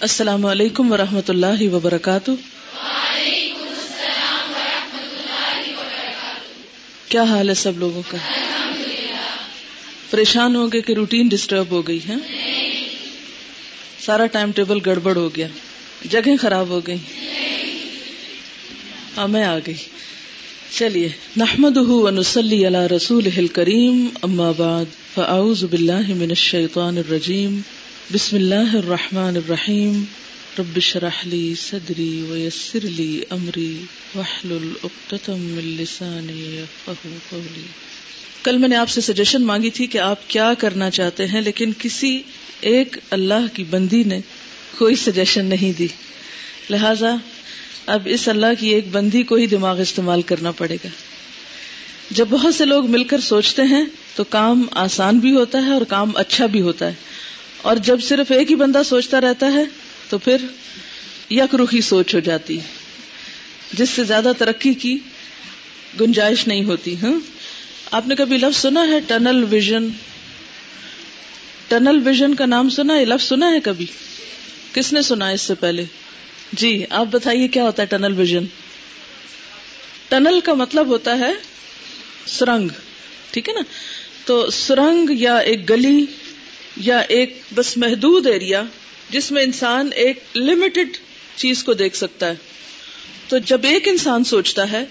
السلام علیکم ورحمۃ اللہ وبرکاتہ۔ کیا حال ہے سب لوگوں کا؟ پریشان ہو گئے کہ روٹین ڈسٹرب ہو گئی ہے۔ سارا ٹائم ٹیبل گڑبڑ ہو گیا۔ جگہ خراب ہو گئی ہاں میں آ گئی۔ چلیے نحمد ونسلی علی رسول کریم اما بعد، فاعوذ باللہ من الشیطان الرجیم۔ بسم اللہ الرحمن الرحیم. رب شرح لی صدری ویسر لی امری واحلل عقدۃ من لسانی یفقهوا قولی. کل میں نے آپ سے سجیشن مانگی تھی کہ آپ کیا کرنا چاہتے ہیں، لیکن کسی ایک اللہ کی بندی نے کوئی سجیشن نہیں دی۔ لہذا اب اس اللہ کی ایک بندی کو ہی دماغ استعمال کرنا پڑے گا۔ جب بہت سے لوگ مل کر سوچتے ہیں تو کام آسان بھی ہوتا ہے اور کام اچھا بھی ہوتا ہے۔ اور جب صرف ایک ہی بندہ سوچتا رہتا ہے تو پھر یک رخی سوچ ہو جاتی جس سے زیادہ ترقی کی گنجائش نہیں ہوتی ہاں؟ آپ نے کبھی لفظ سنا ہے ٹنل ویژن؟ ٹنل ویژن کا نام سنا ہے؟ لفظ سنا ہے کبھی؟ کس نے سنا اس سے پہلے؟ جی آپ بتائیے کیا ہوتا ہے ٹنل ویژن؟ ٹنل کا مطلب ہوتا ہے سرنگ، ٹھیک ہے نا؟ تو سرنگ یا ایک گلی یا ایک بس محدود ایریا جس میں انسان ایک لمیٹڈ چیز کو دیکھ سکتا ہے۔ تو جب ایک انسان سوچتا ہے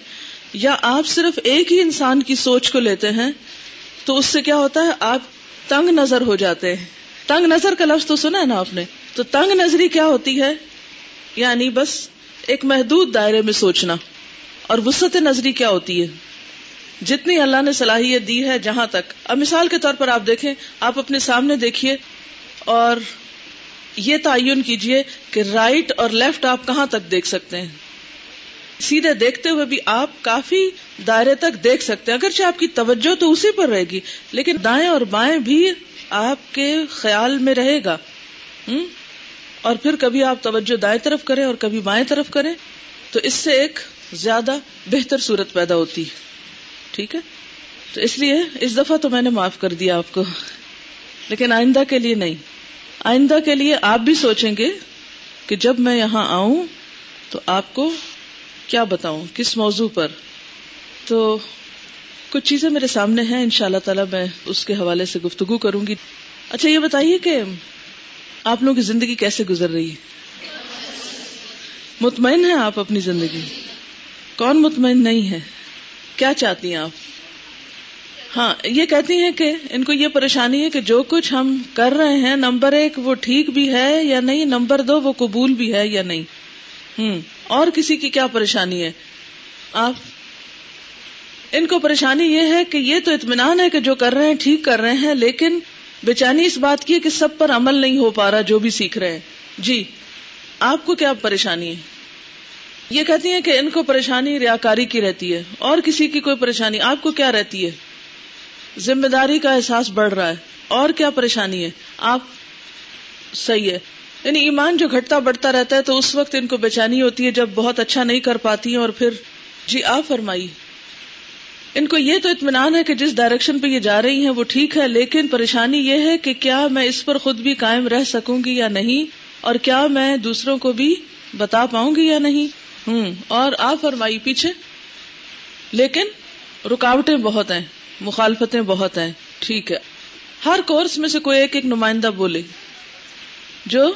یا آپ صرف ایک ہی انسان کی سوچ کو لیتے ہیں، تو اس سے کیا ہوتا ہے؟ آپ تنگ نظر ہو جاتے ہیں۔ تنگ نظر کا لفظ تو سنا ہے نا آپ نے؟ تو تنگ نظری کیا ہوتی ہے؟ یعنی بس ایک محدود دائرے میں سوچنا۔ اور وسط نظری کیا ہوتی ہے؟ جتنی اللہ نے صلاحیت دی ہے جہاں تک۔ اب مثال کے طور پر آپ دیکھیں، آپ اپنے سامنے دیکھیے اور یہ تعین کیجیے کہ رائٹ اور لیفٹ آپ کہاں تک دیکھ سکتے ہیں۔ سیدھے دیکھتے ہوئے بھی آپ کافی دائرے تک دیکھ سکتے ہیں۔ اگرچہ آپ کی توجہ تو اسی پر رہے گی، لیکن دائیں اور بائیں بھی آپ کے خیال میں رہے گا۔ اور پھر کبھی آپ توجہ دائیں طرف کریں اور کبھی بائیں طرف کریں، تو اس سے ایک زیادہ بہتر صورت پیدا ہوتی ہے۔ ٹھیک ہے؟ تو اس لیے اس دفعہ تو میں نے معاف کر دیا آپ کو۔ لیکن آئندہ کے لیے نہیں۔ آئندہ کے لیے آپ بھی سوچیں گے کہ جب میں یہاں آؤں تو آپ کو کیا بتاؤں، کس موضوع پر؟ تو کچھ چیزیں میرے سامنے ہیں ان شاء اللہ تعالی میں اس کے حوالے سے گفتگو کروں گی۔ اچھا یہ بتائیے کہ آپ لوگوں کی زندگی کیسے گزر رہی؟ ہے مطمئن ہے آپ اپنی زندگی؟ کون مطمئن نہیں ہے؟ کیا چاہتی ہیں آپ؟ ہاں یہ کہتی ہیں کہ ان کو یہ پریشانی ہے کہ جو کچھ ہم کر رہے ہیں، نمبر ایک وہ ٹھیک بھی ہے یا نہیں، نمبر دو وہ قبول بھی ہے یا نہیں۔ ہوں اور کسی کی کیا پریشانی ہے؟ آپ، ان کو پریشانی یہ ہے کہ یہ تو اطمینان ہے کہ جو کر رہے ہیں ٹھیک کر رہے ہیں، لیکن بےچانی اس بات کی کہ سب پر عمل نہیں ہو پا رہا جو بھی سیکھ رہے ہیں۔ جی آپ کو کیا پریشانی ہے؟ یہ کہتی ہیں کہ ان کو پریشانی ریاکاری کی رہتی ہے اور کسی کی کوئی پریشانی آپ کو کیا رہتی ہے؟ ذمہ داری کا احساس بڑھ رہا ہے۔ اور کیا پریشانی ہے؟ آپ صحیح ہے۔ یعنی ایمان جو گھٹتا بڑھتا رہتا ہے تو اس وقت ان کو بےچانی ہوتی ہے جب بہت اچھا نہیں کر پاتی ہیں اور پھر جی آپ فرمائی ان کو یہ تو اطمینان ہے کہ جس ڈائریکشن پہ یہ جا رہی ہیں وہ ٹھیک ہے، لیکن پریشانی یہ ہے کہ کیا میں اس پر خود بھی قائم رہ سکوں گی یا نہیں؟ اور کیا میں دوسروں کو بھی بتا پاؤں گی یا نہیں؟ ہوں، اور آپ فرمائی پیچھے۔ لیکن رکاوٹیں بہت ہیں، مخالفتیں بہت ہیں، ٹھیک ہے۔ ہر کورس میں سے کوئی ایک ایک نمائندہ بولے۔ جو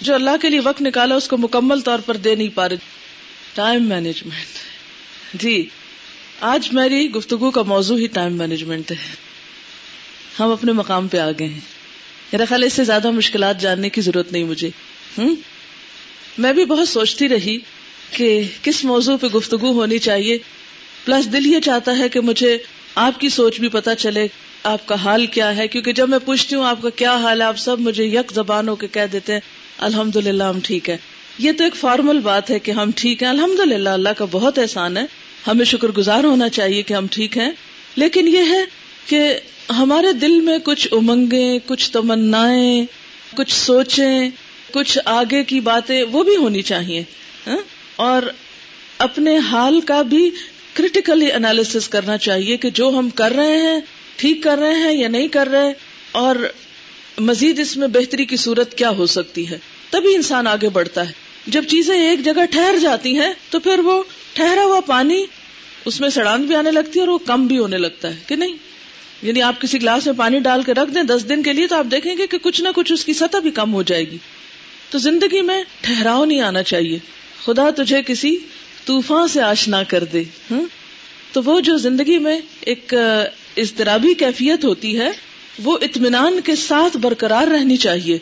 جو اللہ کے لیے وقت نکالا، اس کو مکمل طور پر دے نہیں پا رہے۔ Time management. جی آج میری گفتگو کا موضوع ہی ٹائم مینجمنٹ ہے۔ ہم اپنے مقام پہ آ گئے ہیں۔ میرا خیال اس سے زیادہ مشکلات جاننے کی ضرورت نہیں مجھے۔ ہوں؟ میں بھی بہت سوچتی رہی۔ کہ کس موضوع پہ گفتگو ہونی چاہیے۔ پلس دل یہ چاہتا ہے کہ مجھے آپ کی سوچ بھی پتا چلے آپ کا حال کیا ہے، کیونکہ جب میں پوچھتی ہوں آپ کا کیا حال ہے، آپ سب مجھے یک زبان ہو کے کہہ دیتے ہیں الحمد للہ ہم ٹھیک ہے یہ تو ایک فارمل بات ہے کہ ہم ٹھیک ہیں۔ الحمد للہ اللہ کا بہت احسان ہے۔ ہمیں شکر گزار ہونا چاہیے کہ ہم ٹھیک ہیں۔ لیکن یہ ہے کہ ہمارے دل میں کچھ امنگیں، کچھ تمنا کچھ سوچیں، کچھ آگے کی باتیں وہ بھی ہونی چاہیے۔ ہاں؟ اور اپنے حال کا بھی کریٹیکلی انالیس کرنا چاہیے کہ جو ہم کر رہے ہیں، ٹھیک کر رہے ہیں یا نہیں کر رہے، اور مزید اس میں بہتری کی صورت کیا ہو سکتی ہے۔ تبھی انسان آگے بڑھتا ہے۔ جب چیزیں ایک جگہ ٹھہر جاتی ہیں، تو پھر وہ ٹھہرا ہوا پانی اس میں سڑان بھی آنے لگتی ہے اور وہ کم بھی ہونے لگتا ہے، کہ نہیں؟ یعنی آپ کسی گلاس میں پانی ڈال کے رکھ دیں، دس دن کے لیے تو آپ دیکھیں گے کہ کچھ نہ کچھ اس کی سطح بھی کم ہو جائے گی۔ تو زندگی میں ٹھہراؤ نہیں آنا چاہیے۔ خدا تجھے کسی طوفان سے آشنا کر دے ہاں تو وہ جو زندگی میں ایک اضطرابی کیفیت ہوتی ہے، وہ اطمینان کے ساتھ برقرار رہنی چاہیے۔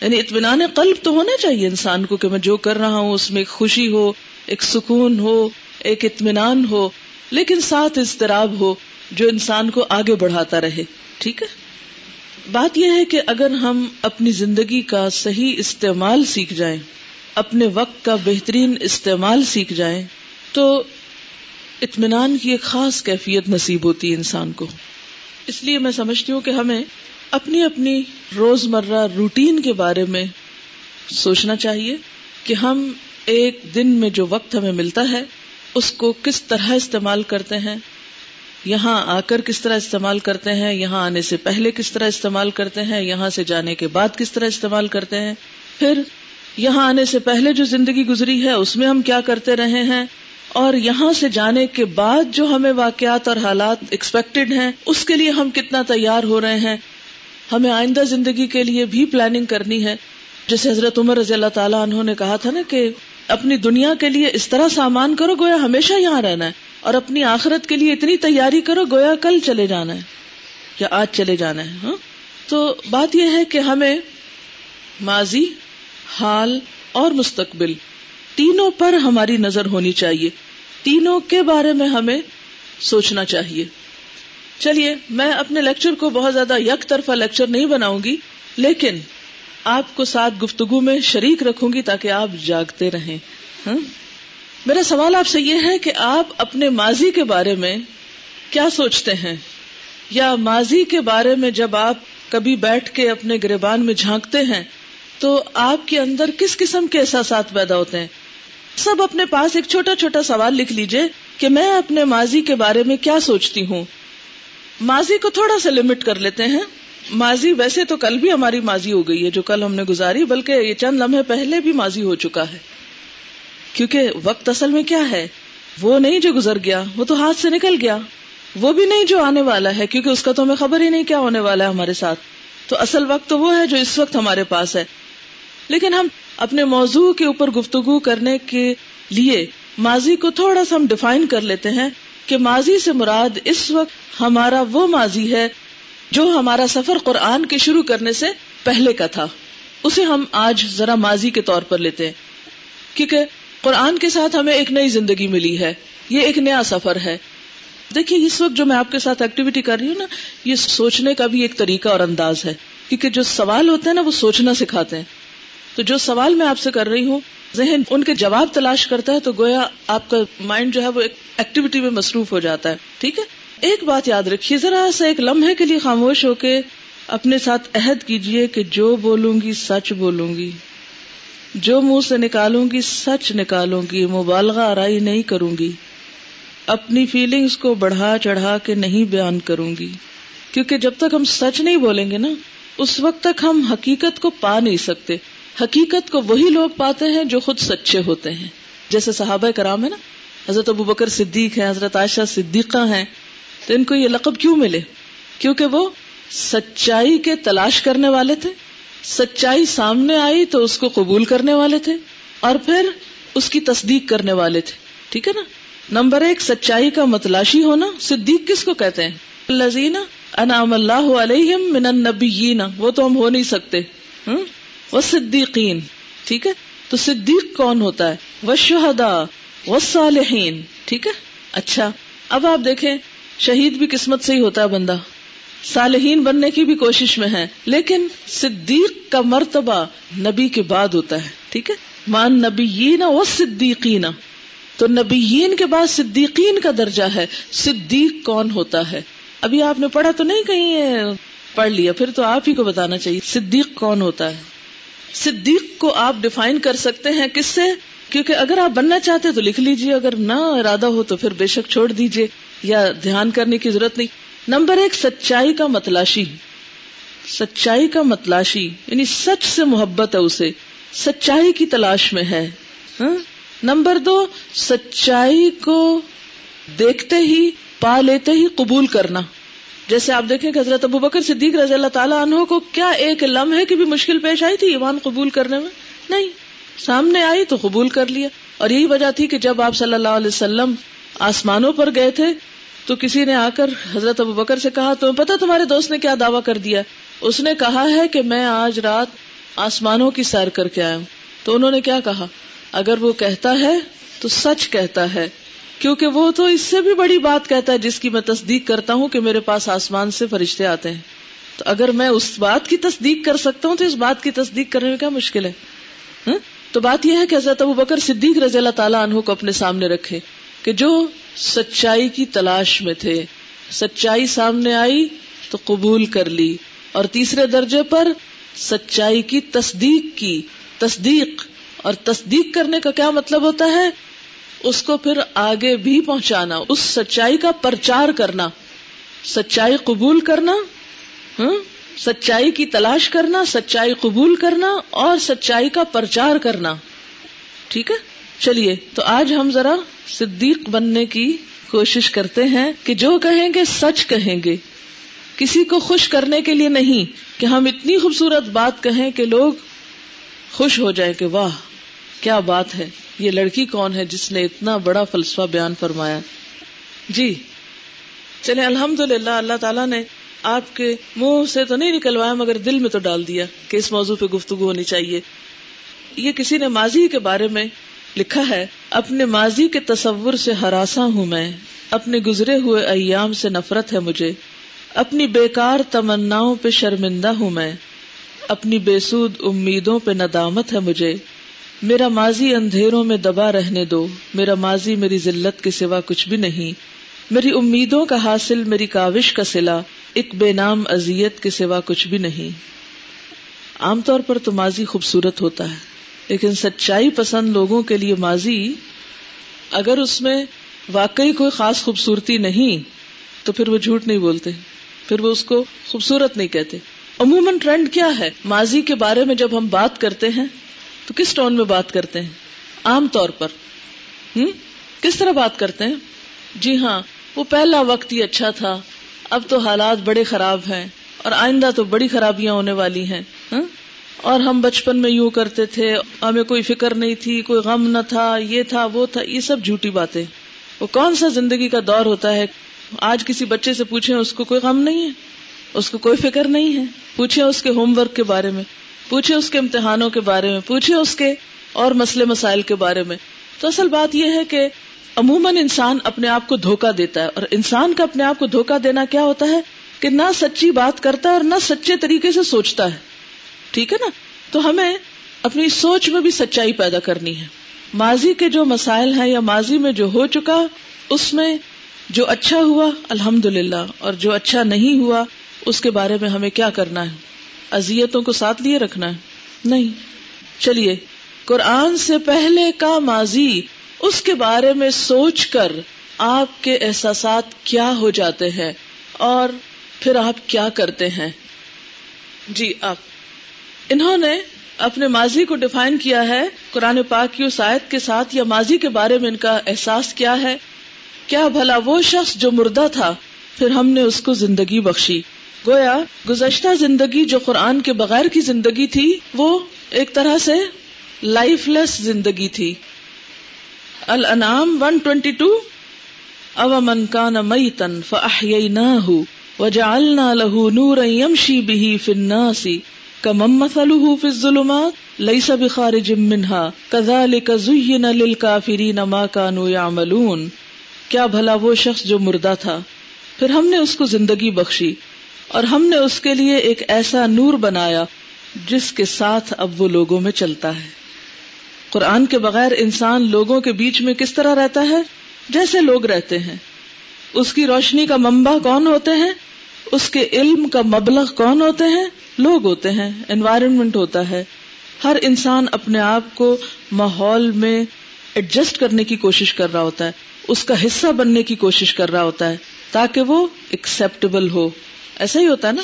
یعنی اطمینان قلب تو ہونا چاہیے انسان کو کہ میں جو کر رہا ہوں، اس میں ایک خوشی ہو، ایک سکون ہو، ایک اطمینان ہو، لیکن ساتھ اضطراب ہو، جو انسان کو آگے بڑھاتا رہے۔ ٹھیک ہے؟ بات یہ ہے کہ اگر ہم اپنی زندگی کا صحیح استعمال سیکھ جائیں اپنے وقت کا بہترین استعمال سیکھ جائیں تو اطمینان کی ایک خاص کیفیت نصیب ہوتی ہے انسان کو۔ اس لیے میں سمجھتی ہوں کہ ہمیں اپنی اپنی روز مرہ روٹین کے بارے میں سوچنا چاہیے کہ ہم ایک دن میں جو وقت ہمیں ملتا ہے، اس کو کس طرح استعمال کرتے ہیں، یہاں آ کر کس طرح استعمال کرتے ہیں، یہاں آنے سے پہلے کس طرح استعمال کرتے ہیں، یہاں سے جانے کے بعد کس طرح استعمال کرتے ہیں، پھر یہاں آنے سے پہلے جو زندگی گزری ہے، اس میں ہم کیا کرتے رہے ہیں؟ اور یہاں سے جانے کے بعد جو ہمیں واقعات اور حالات ایکسپیکٹڈ ہیں، اس کے لیے ہم کتنا تیار ہو رہے ہیں؟ ہمیں آئندہ زندگی کے لیے بھی پلاننگ کرنی ہے۔ جیسے حضرت عمر رضی اللہ تعالیٰ انہوں نے کہا تھا نا کہ اپنی دنیا کے لیے اس طرح سامان کرو گویا ہمیشہ یہاں رہنا ہے، اور اپنی آخرت کے لیے اتنی تیاری کرو گویا کل چلے جانا ہے، یا آج چلے جانا ہے ہاں؟ تو بات یہ ہے کہ ہمیں ماضی حال اور مستقبل، تینوں پر ہماری نظر ہونی چاہیے۔ تینوں کے بارے میں ہمیں سوچنا چاہیے۔ چلیے، میں اپنے لیکچر کو بہت زیادہ یک طرفہ لیکچر نہیں بناؤں گی، لیکن آپ کو ساتھ گفتگو میں شریک رکھوں گی تاکہ آپ جاگتے رہیں۔ ہاں؟ میرا سوال آپ سے یہ ہے کہ آپ اپنے ماضی کے بارے میں کیا سوچتے ہیں؟ یا ماضی کے بارے میں جب آپ کبھی بیٹھ کے اپنے گریبان میں جھانکتے ہیں تو آپ کے اندر کس قسم کے احساسات پیدا ہوتے ہیں؟ سب اپنے پاس ایک چھوٹا چھوٹا سوال لکھ لیجیے کہ میں اپنے ماضی کے بارے میں کیا سوچتی ہوں۔ ماضی کو تھوڑا سا لمٹ کر لیتے ہیں۔ ماضی ویسے تو کل بھی ہماری ماضی ہو گئی ہے جو کل ہم نے گزاری، بلکہ یہ چند لمحے پہلے بھی ماضی ہو چکا ہے۔ کیونکہ وقت اصل میں کیا ہے؟ وہ نہیں جو گزر گیا، وہ تو ہاتھ سے نکل گیا۔ وہ بھی نہیں جو آنے والا ہے، کیونکہ اس کا تو ہمیں خبر ہی نہیں کیا ہونے والا ہے ہمارے ساتھ۔ تو اصل وقت تو وہ ہے جو اس وقت ہمارے پاس ہے۔ لیکن ہم اپنے موضوع کے اوپر گفتگو کرنے کے لیے ماضی کو تھوڑا سا ہم ڈیفائن کر لیتے ہیں کہ ماضی سے مراد اس وقت ہمارا وہ ماضی ہے جو ہمارا سفر قرآن کے شروع کرنے سے پہلے کا تھا۔ اسے ہم آج ذرا ماضی کے طور پر لیتے ہیں۔ کیونکہ قرآن کے ساتھ ہمیں ایک نئی زندگی ملی ہے۔ یہ ایک نیا سفر ہے۔ دیکھیے، اس وقت جو میں آپ کے ساتھ ایکٹیویٹی کر رہی ہوں نا، یہ سوچنے کا بھی ایک طریقہ اور انداز ہے۔ کیونکہ جو سوال ہوتے ہیں نا، وہ سوچنا سکھاتے ہیں۔ تو جو سوال میں آپ سے کر رہی ہوں، ذہن ان کے جواب تلاش کرتا ہے تو گویا آپ کا مائنڈ جو ہے وہ ایکٹیویٹی میں مصروف ہو جاتا ہے، ٹھیک ہے؟ ایک بات یاد رکھیے، ذرا سا ایک لمحے کے لیے خاموش ہو کے اپنے ساتھ عہد کیجیے کہ جو بولوں گی، سچ بولوں گی۔ جو منہ سے نکالوں گی، سچ نکالوں گی۔ مبالغہ آرائی نہیں کروں گی۔ اپنی فیلنگز کو بڑھا چڑھا کے نہیں بیان کروں گی۔ کیونکہ جب تک ہم سچ نہیں بولیں گے نا، اس وقت تک ہم حقیقت کو پا نہیں سکتے۔ حقیقت کو وہی لوگ پاتے ہیں جو خود سچے ہوتے ہیں۔ جیسے صحابہ کرام ہے نا، حضرت ابو بکر صدیق ہے حضرت عائشہ صدیقہ ہیں۔ تو ان کو یہ لقب کیوں ملے؟ کیونکہ وہ سچائی کے تلاش کرنے والے تھے۔ سچائی سامنے آئی تو اس کو قبول کرنے والے تھے۔ اور پھر اس کی تصدیق کرنے والے تھے۔ ٹھیک ہے نا؟ نمبر ایک، سچائی کا متلاشی ہونا۔ صدیق کس کو کہتے ہیں؟ لذینا انعام اللہ علیہم من النبیین۔ وہ تو ہم ہو نہیں سکتے۔ وہ صدیقین ٹھیک ہے؟ تو صدیق کون ہوتا ہے؟ وہ شہدا وہ صالحین ٹھیک ہے؟ اچھا اب آپ دیکھیں، شہید بھی قسمت سے ہی ہوتا ہے بندہ۔ صالحین بننے کی بھی کوشش میں ہے لیکن صدیق کا مرتبہ نبی کے بعد ہوتا ہے، ٹھیک ہے؟ مان نبی وہ صدیقین۔ تو نبیین کے بعد صدیقین کا درجہ ہے، صدیق کون ہوتا ہے؟ ابھی آپ نے پڑھا تو نہیں کہیں، پڑھ لیا، پھر تو آپ ہی کو بتانا چاہیے، صدیق کون ہوتا ہے؟ صدیق کو آپ ڈیفائن کر سکتے ہیں کس سے؟ کیونکہ اگر آپ بننا چاہتے تو لکھ لیجیے، اگر نہ ارادہ ہو تو پھر بے شک چھوڑ دیجیے یا دھیان کرنے کی ضرورت نہیں۔ نمبر ایک، سچائی کا متلاشی۔ سچائی کا متلاشی یعنی سچ سے محبت ہے اسے۔ سچائی کی تلاش میں ہے۔ ہاں؟ نمبر دو، سچائی کو دیکھتے ہی، پا لیتے ہی قبول کرنا۔ جیسے آپ دیکھیں کہ حضرت ابو بکر صدیق رضی اللہ تعالیٰ عنہ کو کیا ایک لمحے کی بھی مشکل پیش آئی تھی ایمان قبول کرنے میں؟ نہیں. سامنے آئی تو قبول کر لیا. اور یہی وجہ تھی کہ جب آپ صلی اللہ علیہ وسلم آسمانوں پر گئے تھے تو کسی نے آ کر حضرت ابو بکر سے کہا، تمہیں پتا تمہارے دوست نے کیا دعویٰ کر دیا اس نے کہا ہے کہ میں آج رات آسمانوں کی سیر کر کے آیا ہوں۔ تو انہوں نے کیا کہا؟ اگر وہ کہتا ہے تو سچ کہتا ہے۔ کیونکہ وہ تو اس سے بھی بڑی بات کہتا ہے، جس کی میں تصدیق کرتا ہوں کہ میرے پاس آسمان سے فرشتے آتے ہیں۔ تو اگر میں اس بات کی تصدیق کر سکتا ہوں تو اس بات کی تصدیق کرنے میں کیا مشکل ہے؟ ہاں؟ تو بات یہ ہے کہ حضرت ابو بکر صدیق رضی اللہ تعالیٰ عنہ کو اپنے سامنے رکھے کہ جو سچائی کی تلاش میں تھے۔ سچائی سامنے آئی تو قبول کر لی۔ اور تیسرے درجے پر سچائی کی تصدیق کی۔ تصدیق۔ اور تصدیق کرنے کا کیا مطلب ہوتا ہے؟ اس کو پھر آگے بھی پہنچانا، اس سچائی کا پرچار کرنا، سچائی قبول کرنا ہاں؟ سچائی کی تلاش کرنا، سچائی قبول کرنا اور سچائی کا پرچار کرنا۔ ٹھیک ہے؟ چلیے، تو آج ہم ذرا صدیق بننے کی کوشش کرتے ہیں کہ جو کہیں گے، سچ کہیں گے۔ کسی کو خوش کرنے کے لیے نہیں کہ ہم اتنی خوبصورت بات کہیں کہ لوگ خوش ہو جائے کہ واہ کیا بات ہے؟ یہ لڑکی کون ہے جس نے اتنا بڑا فلسفہ بیان فرمایا؟ جی چلے الحمد للہ اللہ تعالیٰ نے آپ کے منہ سے تو نہیں نکلوایا، مگر دل میں تو ڈال دیا کہ اس موضوع پہ گفتگو ہونی چاہیے۔ یہ کسی نے ماضی کے بارے میں لکھا ہے، اپنے ماضی کے تصور سے ہراساں ہوں میں، اپنے گزرے ہوئے ایام سے نفرت ہے مجھے، اپنی بیکار تمناؤں پہ شرمندہ ہوں میں، اپنی بے سود امیدوں پہ ندامت ہے مجھے۔ میرا ماضی اندھیروں میں دبا رہنے دو، میرا ماضی میری ذلت کے سوا کچھ بھی نہیں۔ میری امیدوں کا حاصل میری کاوش کا سلا، ایک بے نام ازیت کے سوا کچھ بھی نہیں۔ عام طور پر تو ماضی خوبصورت ہوتا ہے، لیکن سچائی پسند لوگوں کے لیے ماضی، اگر اس میں واقعی کوئی خاص خوبصورتی نہیں، تو پھر وہ جھوٹ نہیں بولتے، پھر وہ اس کو خوبصورت نہیں کہتے۔ عموماً ٹرینڈ کیا ہے؟ ماضی کے بارے میں جب ہم بات کرتے ہیں تو کس ٹون میں بات کرتے ہیں؟ عام طور پر۔ ہم؟ کس طرح بات کرتے ہیں؟ جی ہاں وہ پہلا وقت ہی اچھا تھا۔ اب تو حالات بڑے خراب ہیں اور آئندہ تو بڑی خرابیاں ہونے والی ہیں۔ ہاں؟ اور ہم بچپن میں یوں کرتے تھے، ہمیں کوئی فکر نہیں تھی، کوئی غم نہ تھا، یہ تھا، وہ تھا، یہ سب جھوٹی باتیں۔ وہ کون سا زندگی کا دور ہوتا ہے؟ آج کسی بچے سے پوچھے اس کو کوئی غم نہیں ہے؟ اس کو کوئی فکر نہیں ہے؟ پوچھے اس کے ہوم ورک کے بارے میں۔ پوچھے اس کے امتحانوں کے بارے میں پوچھے اس کے اور مسئلے مسائل کے بارے میں۔ تو اصل بات یہ ہے کہ عموماً انسان اپنے آپ کو دھوکا دیتا ہے اور انسان کا اپنے آپ کو دھوکا دینا کیا ہوتا ہے؟ کہ نہ سچی بات کرتا ہے اور نہ سچے طریقے سے سوچتا ہے۔ ٹھیک ہے نا؟ تو ہمیں اپنی سوچ میں بھی سچائی پیدا کرنی ہے۔ ماضی کے جو مسائل ہیں یا ماضی میں جو ہو چکا، اس میں جو اچھا ہوا الحمد اور جو اچھا نہیں ہوا، اس کے بارے میں ہمیں کیا کرنا ہے؟ ازیتوں کو ساتھ لیے رکھنا ہے؟ نہیں۔ چلیے، قرآن سے پہلے کا ماضی، اس کے بارے میں سوچ کر آپ کے احساسات کیا ہو جاتے ہیں اور پھر آپ کیا کرتے ہیں؟ جی آپ۔ انہوں نے اپنے ماضی کو ڈیفائن کیا ہے، قرآن پاک کی اس آیت کے ساتھ یا ماضی کے بارے میں ان کا احساس کیا ہے؟ کیا بھلا وہ شخص جو مردہ تھا، پھر ہم نے اس کو زندگی بخشی؟ گویا گزشتہ زندگی جو قرآن کے بغیر کی زندگی تھی، وہ ایک طرح سے لائف لیس زندگی تھی۔ الانعام 122 او من کان میتن فاحییناہ وجعلنا له نورا يمشي به في الناس كمن مثله في الظلمات ليس بخارج منها كذلك زين للكافرين ما كانوا يعملون کیا بھلا وہ شخص جو مردہ تھا۔ پھر ہم نے اس کو زندگی بخشی۔ اور ہم نے اس کے لیے ایک ایسا نور بنایا جس کے ساتھ اب وہ لوگوں میں چلتا ہے۔ قرآن کے بغیر انسان لوگوں کے بیچ میں کس طرح رہتا ہے؟ جیسے لوگ رہتے ہیں۔ اس کی روشنی کا ممبا کون ہوتے ہیں؟ اس کے علم کا مبلغ کون ہوتے ہیں؟ لوگ ہوتے ہیں۔ انوائرمنٹ ہوتا ہے۔ ہر انسان اپنے آپ کو ماحول میں ایڈجسٹ کرنے کی کوشش کر رہا ہوتا ہے۔ اس کا حصہ بننے کی کوشش کر رہا ہوتا ہے تاکہ وہ ایکسپٹیبل ہو۔ ایسا ہی ہوتا ہے نا؟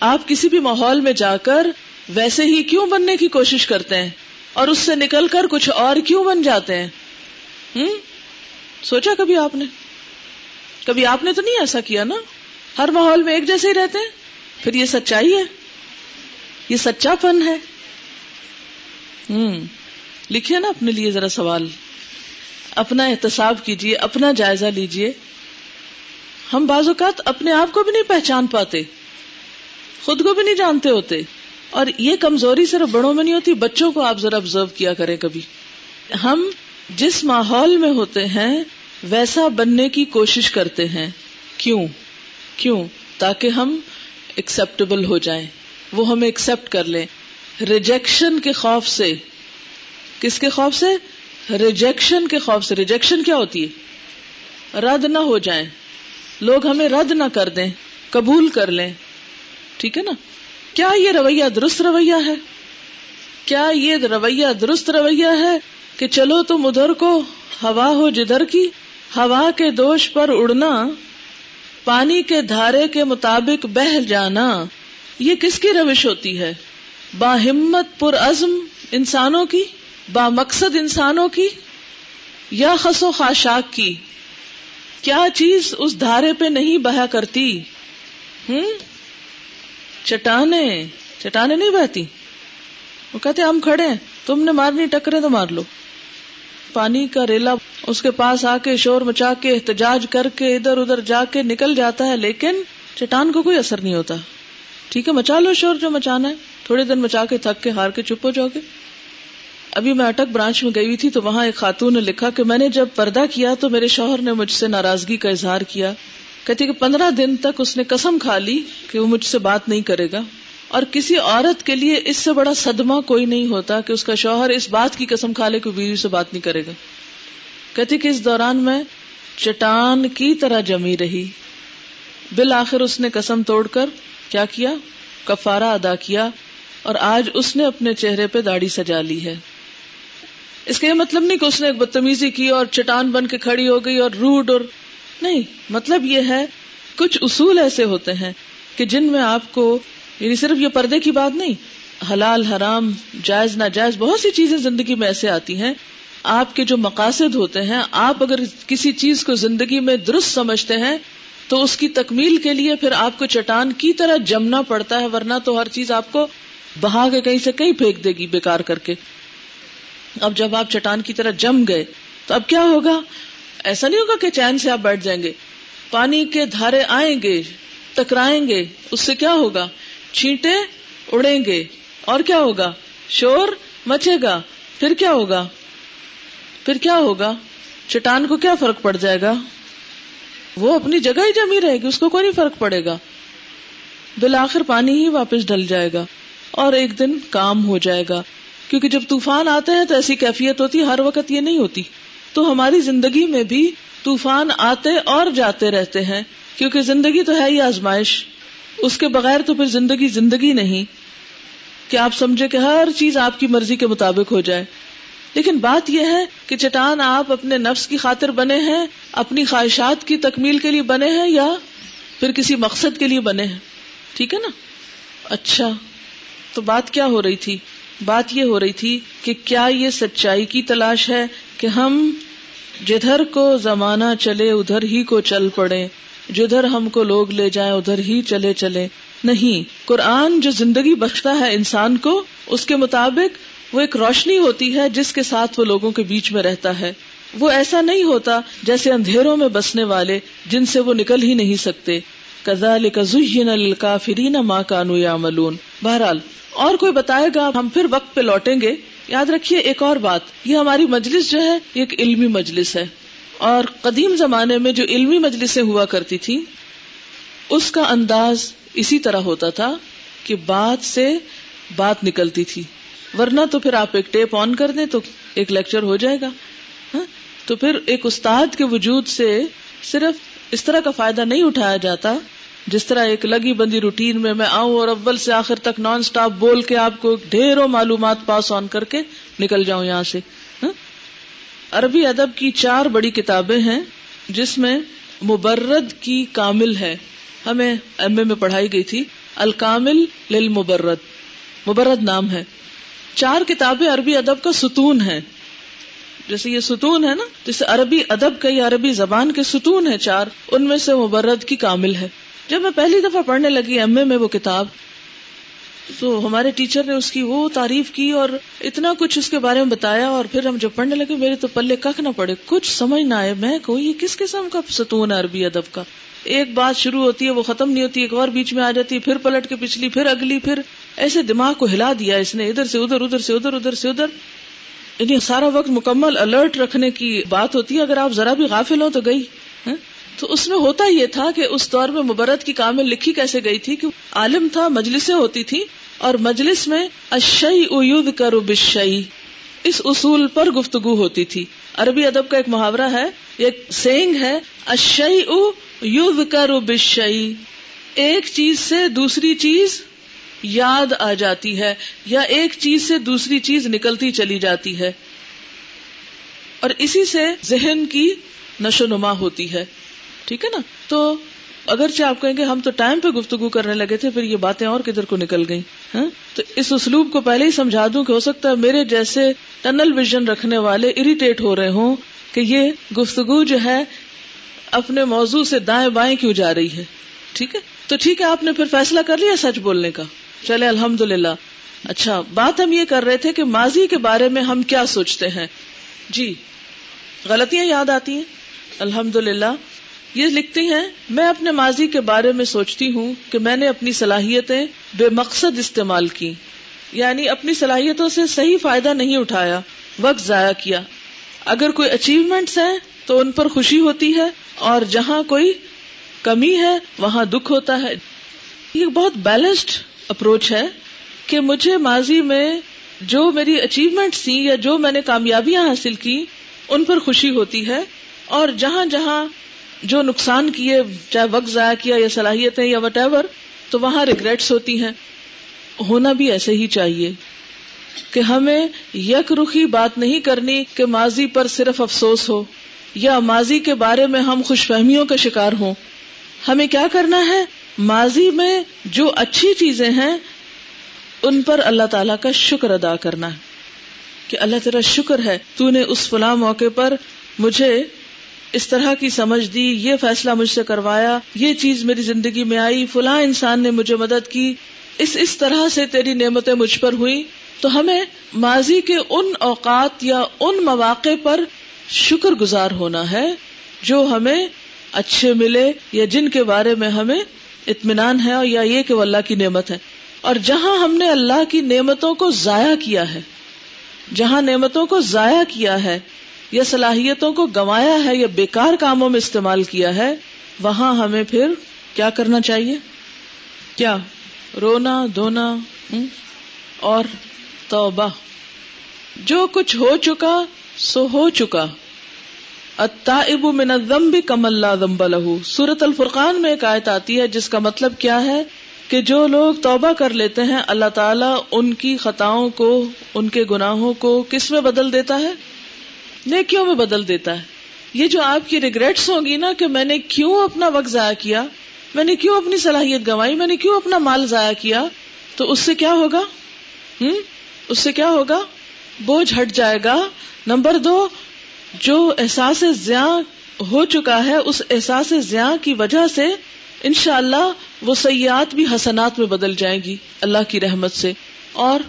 آپ کسی بھی ماحول میں جا کر ویسے ہی کیوں بننے کی کوشش کرتے ہیں؟ اور اس سے نکل کر کچھ اور کیوں بن جاتے ہیں؟ ہم؟ سوچا کبھی آپ نے؟ کبھی آپ نے تو نہیں ایسا کیا نا؟ ہر ماحول میں ایک جیسے ہی رہتے ہیں؟ پھر یہ سچائی ہے؟ یہ سچا پن ہے؟ ہوں لکھے نا اپنے لیے ذرا سوال۔ اپنا احتساب کیجیے، اپنا جائزہ لیجیے۔ ہم بعض اوقات اپنے آپ کو بھی نہیں پہچان پاتے، خود کو بھی نہیں جانتے ہوتے، اور یہ کمزوری صرف بڑوں میں نہیں ہوتی، بچوں کو آپ ذرا آبزرو کیا کریں کبھی۔ ہم جس ماحول میں ہوتے ہیں، ویسا بننے کی کوشش کرتے ہیں۔ کیوں؟ کیوں؟ تاکہ ہم ایکسپٹیبل ہو جائیں۔ وہ ہمیں ایکسپٹ کر لیں۔ ریجیکشن کے خوف سے۔ کس کے خوف سے؟ ریجیکشن کے خوف سے۔ ریجیکشن کیا ہوتی ہے؟ رد نہ ہو جائیں۔ لوگ ہمیں رد نہ کر دیں، قبول کر لیں۔ ٹھیک ہے نا؟ کیا یہ رویہ درست رویہ ہے؟ کیا یہ رویہ درست رویہ ہے کہ چلو تم ادھر کو، ہوا ہو جدھر کی، ہوا کے دوش پر اڑنا، پانی کے دھارے کے مطابق بہ جانا، یہ کس کی روش ہوتی ہے؟ با ہمت پر عزم انسانوں کی، با مقصد انسانوں کی یا خسو خاشاک کی؟ کیا چیز اس دھارے پہ نہیں بہا کرتی؟ ہوں چٹانے چٹانے نہیں بہتی؟ وہ کہتے ہم کھڑے ہیں، تم نے مارنی، ٹکرے تو مار لو۔ پانی کا ریلا اس کے پاس آ کے شور مچا کے احتجاج کر کے ادھر ادھر جا کے نکل جاتا ہے، لیکن چٹان کو کوئی اثر نہیں ہوتا۔ ٹھیک ہے، مچا لو شور جو مچانا ہے۔ تھوڑے دن مچا کے تھک کے، ہار کے، چپ ہو جاؤ گے۔ ابھی میں اٹک برانچ میں گئی ہوئی تھی تو وہاں ایک خاتون نے لکھا کہ میں نے جب پردہ کیا تو میرے شوہر نے مجھ سے ناراضگی کا اظہار کیا۔ کہتی کہ پندرہ دن تک اس نے قسم کھا لی کہ وہ مجھ سے بات نہیں کرے گا۔ اور کسی عورت کے لیے اس سے بڑا صدمہ کوئی نہیں ہوتا کہ اس کا شوہر اس بات کی قسم کھا لے کہ بیوی سے بات نہیں کرے گا۔ کہتی کہ اس دوران میں چٹان کی طرح جمی رہی۔ بالآخر اس نے قسم توڑ کر کیا کیا؟ کفارہ ادا کیا اور آج اس نے اپنے چہرے پہ داڑھی سجا لی ہے۔ اس کا یہ مطلب نہیں کہ اس نے ایک بدتمیزی کی اور چٹان بن کے کھڑی ہو گئی اور روڈ اور نہیں مطلب یہ ہے، کچھ اصول ایسے ہوتے ہیں کہ جن میں آپ کو یعنی صرف یہ پردے کی بات نہیں، حلال، حرام، جائز، ناجائز، بہت سی چیزیں زندگی میں ایسے آتی ہیں، آپ کے جو مقاصد ہوتے ہیں، آپ اگر کسی چیز کو زندگی میں درست سمجھتے ہیں، تو اس کی تکمیل کے لیے پھر آپ کو چٹان کی طرح جمنا پڑتا ہے، ورنہ تو ہر چیز آپ کو بہا کے کہیں سے کہیں پھینک دے گی، بیکار کر کے۔ اب جب آپ چٹان کی طرح جم گئے تو اب کیا ہوگا؟ ایسا نہیں ہوگا کہ چین سے آپ بیٹھ جائیں گے۔ پانی کے دھارے آئیں گے، ٹکرائیں گے، اس سے کیا ہوگا؟ چھینٹے اڑیں گے۔ اور کیا ہوگا؟ شور مچے گا۔ پھر کیا ہوگا؟ پھر کیا ہوگا؟ چٹان کو کیا فرق پڑ جائے گا؟ وہ اپنی جگہ ہی جمی رہے گی، اس کو کوئی نہیں فرق پڑے گا۔ بالآخر پانی ہی واپس ڈل جائے گا اور ایک دن کام ہو جائے گا۔ کیونکہ جب طوفان آتے ہیں تو ایسی کیفیت ہوتی ہر وقت یہ نہیں ہوتی۔ تو ہماری زندگی میں بھی طوفان آتے اور جاتے رہتے ہیں، کیونکہ زندگی تو ہے ہی آزمائش۔ اس کے بغیر تو پھر زندگی زندگی نہیں۔ کہ آپ سمجھے کہ ہر چیز آپ کی مرضی کے مطابق ہو جائے۔ لیکن بات یہ ہے کہ چٹان آپ اپنے نفس کی خاطر بنے ہیں، اپنی خواہشات کی تکمیل کے لیے بنے ہیں یا پھر کسی مقصد کے لیے بنے ہیں۔ ٹھیک ہے نا؟ اچھا تو بات کیا ہو رہی تھی؟ بات یہ ہو رہی تھی کہ کیا یہ سچائی کی تلاش ہے کہ ہم جدھر کو زمانہ چلے ادھر ہی کو چل پڑے، جدھر ہم کو لوگ لے جائیں ادھر ہی چلے چلے۔ نہیں، قرآن جو زندگی بخشتا ہے انسان کو، اس کے مطابق وہ ایک روشنی ہوتی ہے جس کے ساتھ وہ لوگوں کے بیچ میں رہتا ہے۔ وہ ایسا نہیں ہوتا جیسے اندھیروں میں بسنے والے جن سے وہ نکل ہی نہیں سکتے۔ کزا الکافرین ماں کانو یا ملون بہرحال اور کوئی بتائے گا، ہم پھر وقت پہ لوٹیں گے. یاد رکھیے ایک اور بات. یہ ہماری مجلس جو ہے ایک علمی مجلس ہے. اور قدیم زمانے میں جو علمی مجلسیں ہوا کرتی تھی اس کا انداز اسی طرح ہوتا تھا کہ بات سے بات نکلتی تھی. ورنہ تو پھر آپ ایک ٹیپ آن کر دیں تو ایک لیکچر ہو جائے گا. ہاں؟ تو پھر ایک استاد کے وجود سے صرف اس طرح کا فائدہ نہیں اٹھایا جاتا جس طرح ایک لگی بندی روٹین میں میں آؤں اور اول سے آخر تک نان سٹاپ بول کے آپ کو ڈھیروں معلومات پاس آن کر کے نکل جاؤں یہاں سے ہاں؟ عربی ادب کی چار بڑی کتابیں ہیں جس میں مبرد کی کامل ہے۔ ہمیں ایم اے میں پڑھائی گئی تھی۔ الکامل للمبرد۔ مبرد نام ہے۔ چار کتابیں عربی ادب کا ستون ہے جیسے یہ ستون ہے نا، جیسے عربی ادب کا یا عربی زبان کے ستون ہے چار، ان میں سے مبرد کی کامل ہے۔ جب میں پہلی دفعہ پڑھنے لگی ایم اے میں وہ کتاب، تو ہمارے ٹیچر نے اس کی وہ تعریف کی اور اتنا کچھ اس کے بارے میں بتایا اور پھر ہم جب پڑھنے لگے، میرے تو پلے کک نہ پڑے، کچھ سمجھ نہ آئے، میں کوئی یہ کس قسم کا ستون ہے عربی ادب کا؟ ایک بات شروع ہوتی ہے، وہ ختم نہیں ہوتی، ایک اور بیچ میں آ جاتی ہے، پھر پلٹ کے پچھلی، پھر اگلی، پھر ایسے دماغ کو ہلا دیا اس نے، ادھر سے ادھر ادھر سے ادھر ادھر سے ادھر۔ یعنی سارا وقت مکمل الرٹ رکھنے کی بات ہوتی ہے، اگر آپ ذرا بھی غافل ہو تو گئی۔ تو اس میں ہوتا یہ تھا کہ اس دور میں مبرت کی کامل لکھی کیسے گئی تھی کہ عالم تھا، مجلسیں ہوتی تھی اور مجلس میں اشئی اید کرو بشئی اس اصول پر گفتگو ہوتی تھی۔ عربی ادب کا ایک محاورہ ہے ایک سینگ ہے اشئی او کرو بشئی ایک چیز سے دوسری چیز یاد آ جاتی ہے، یا ایک چیز سے دوسری چیز نکلتی چلی جاتی ہے۔ اور اسی سے ذہن کی نشو نما ہوتی ہے۔ ٹھیک ہے نا؟ تو اگرچہ آپ کہیں گے ہم تو ٹائم پہ گفتگو کرنے لگے تھے، پھر یہ باتیں اور کدھر کو نکل گئی ہاں؟ تو اس اسلوب کو پہلے ہی سمجھا دوں کہ ہو سکتا ہے میرے جیسے ٹنل ویژن رکھنے والے اریٹیٹ ہو رہے ہوں کہ یہ گفتگو جو ہے اپنے موضوع سے دائیں بائیں کیوں جا رہی ہے؟ ٹھیک ہے؟ تو ٹھیک ہے، آپ نے پھر فیصلہ کر لیا سچ بولنے کا۔ چلے الحمد للہ اچھا بات ہم یہ کر رہے تھے کہ ماضی کے بارے میں ہم کیا سوچتے ہیں۔ جی غلطیاں یاد آتی ہیں؟ الحمد للہ یہ لکھتی ہیں، میں اپنے ماضی کے بارے میں سوچتی ہوں کہ میں نے اپنی صلاحیتیں بے مقصد استعمال کی۔ یعنی اپنی صلاحیتوں سے صحیح فائدہ نہیں اٹھایا، وقت ضائع کیا۔ اگر کوئی اچیومنٹس ہیں تو ان پر خوشی ہوتی ہے اور جہاں کوئی کمی ہے وہاں دکھ ہوتا ہے۔ یہ بہت بیلنسڈ اپروچ ہے کہ مجھے ماضی میں جو میری اچیومنٹ تھی یا جو میں نے کامیابیاں حاصل کی، ان پر خوشی ہوتی ہے اور جہاں جہاں جو نقصان کیے، چاہے وقت ضائع کیا یا صلاحیتیں یا وٹ ایور تو وہاں ریگریٹس ہوتی ہیں۔ ہونا بھی ایسے ہی چاہیے کہ ہمیں یک رخی بات نہیں کرنی کہ ماضی پر صرف افسوس ہو یا ماضی کے بارے میں ہم خوش فہمیوں کا شکار ہوں۔ ہمیں کیا کرنا ہے؟ ماضی میں جو اچھی چیزیں ہیں، ان پر اللہ تعالی کا شکر ادا کرنا ہے کہ اللہ تیرا شکر ہے، تو نے اس فلاں موقع پر مجھے اس طرح کی سمجھ دی، یہ فیصلہ مجھ سے کروایا، یہ چیز میری زندگی میں آئی، فلاں انسان نے مجھے مدد کی۔ اس اس طرح سے تیری نعمتیں مجھ پر ہوئی، تو ہمیں ماضی کے ان اوقات یا ان مواقع پر شکر گزار ہونا ہے جو ہمیں اچھے ملے یا جن کے بارے میں ہمیں اطمینان ہے یا یہ کہ وہ اللہ کی نعمت ہے۔ اور جہاں ہم نے اللہ کی نعمتوں کو ضائع کیا ہے، جہاں نعمتوں کو ضائع کیا ہے یا صلاحیتوں کو گنوایا ہے یا بیکار کاموں میں استعمال کیا ہے، وہاں ہمیں پھر کیا کرنا چاہیے؟ کیا؟ رونا، دھونا اور توبہ۔ جو کچھ ہو چکا، سو ہو چکا۔ اتائب من الذنب کم اللہ ذنب لہو سورت الفرقان میں ایک آیت آتی ہے، جس کا مطلب کیا ہے؟ کہ جو لوگ توبہ کر لیتے ہیں، اللہ تعالیٰ ان کی خطاؤں کو، ان کے گناہوں کو کس میں بدل دیتا ہے؟ نیکیوں میں بدل دیتا ہے۔ یہ جو آپ کی ریگریٹس ہوں گی نا کہ میں نے کیوں اپنا وقت ضائع کیا، میں نے کیوں اپنی صلاحیت گنوائی، میں نے کیوں اپنا مال ضائع کیا، تو اس سے کیا ہوگا؟ ہوں اس سے کیا ہوگا؟ بوجھ ہٹ جائے گا۔ نمبر دو، جو احساس زیاں ہو چکا ہے، اس احساس زیاں کی وجہ سے انشاءاللہ اللہ وہ سیاحت بھی حسنات میں بدل جائیں گی، اللہ کی رحمت سے۔ اور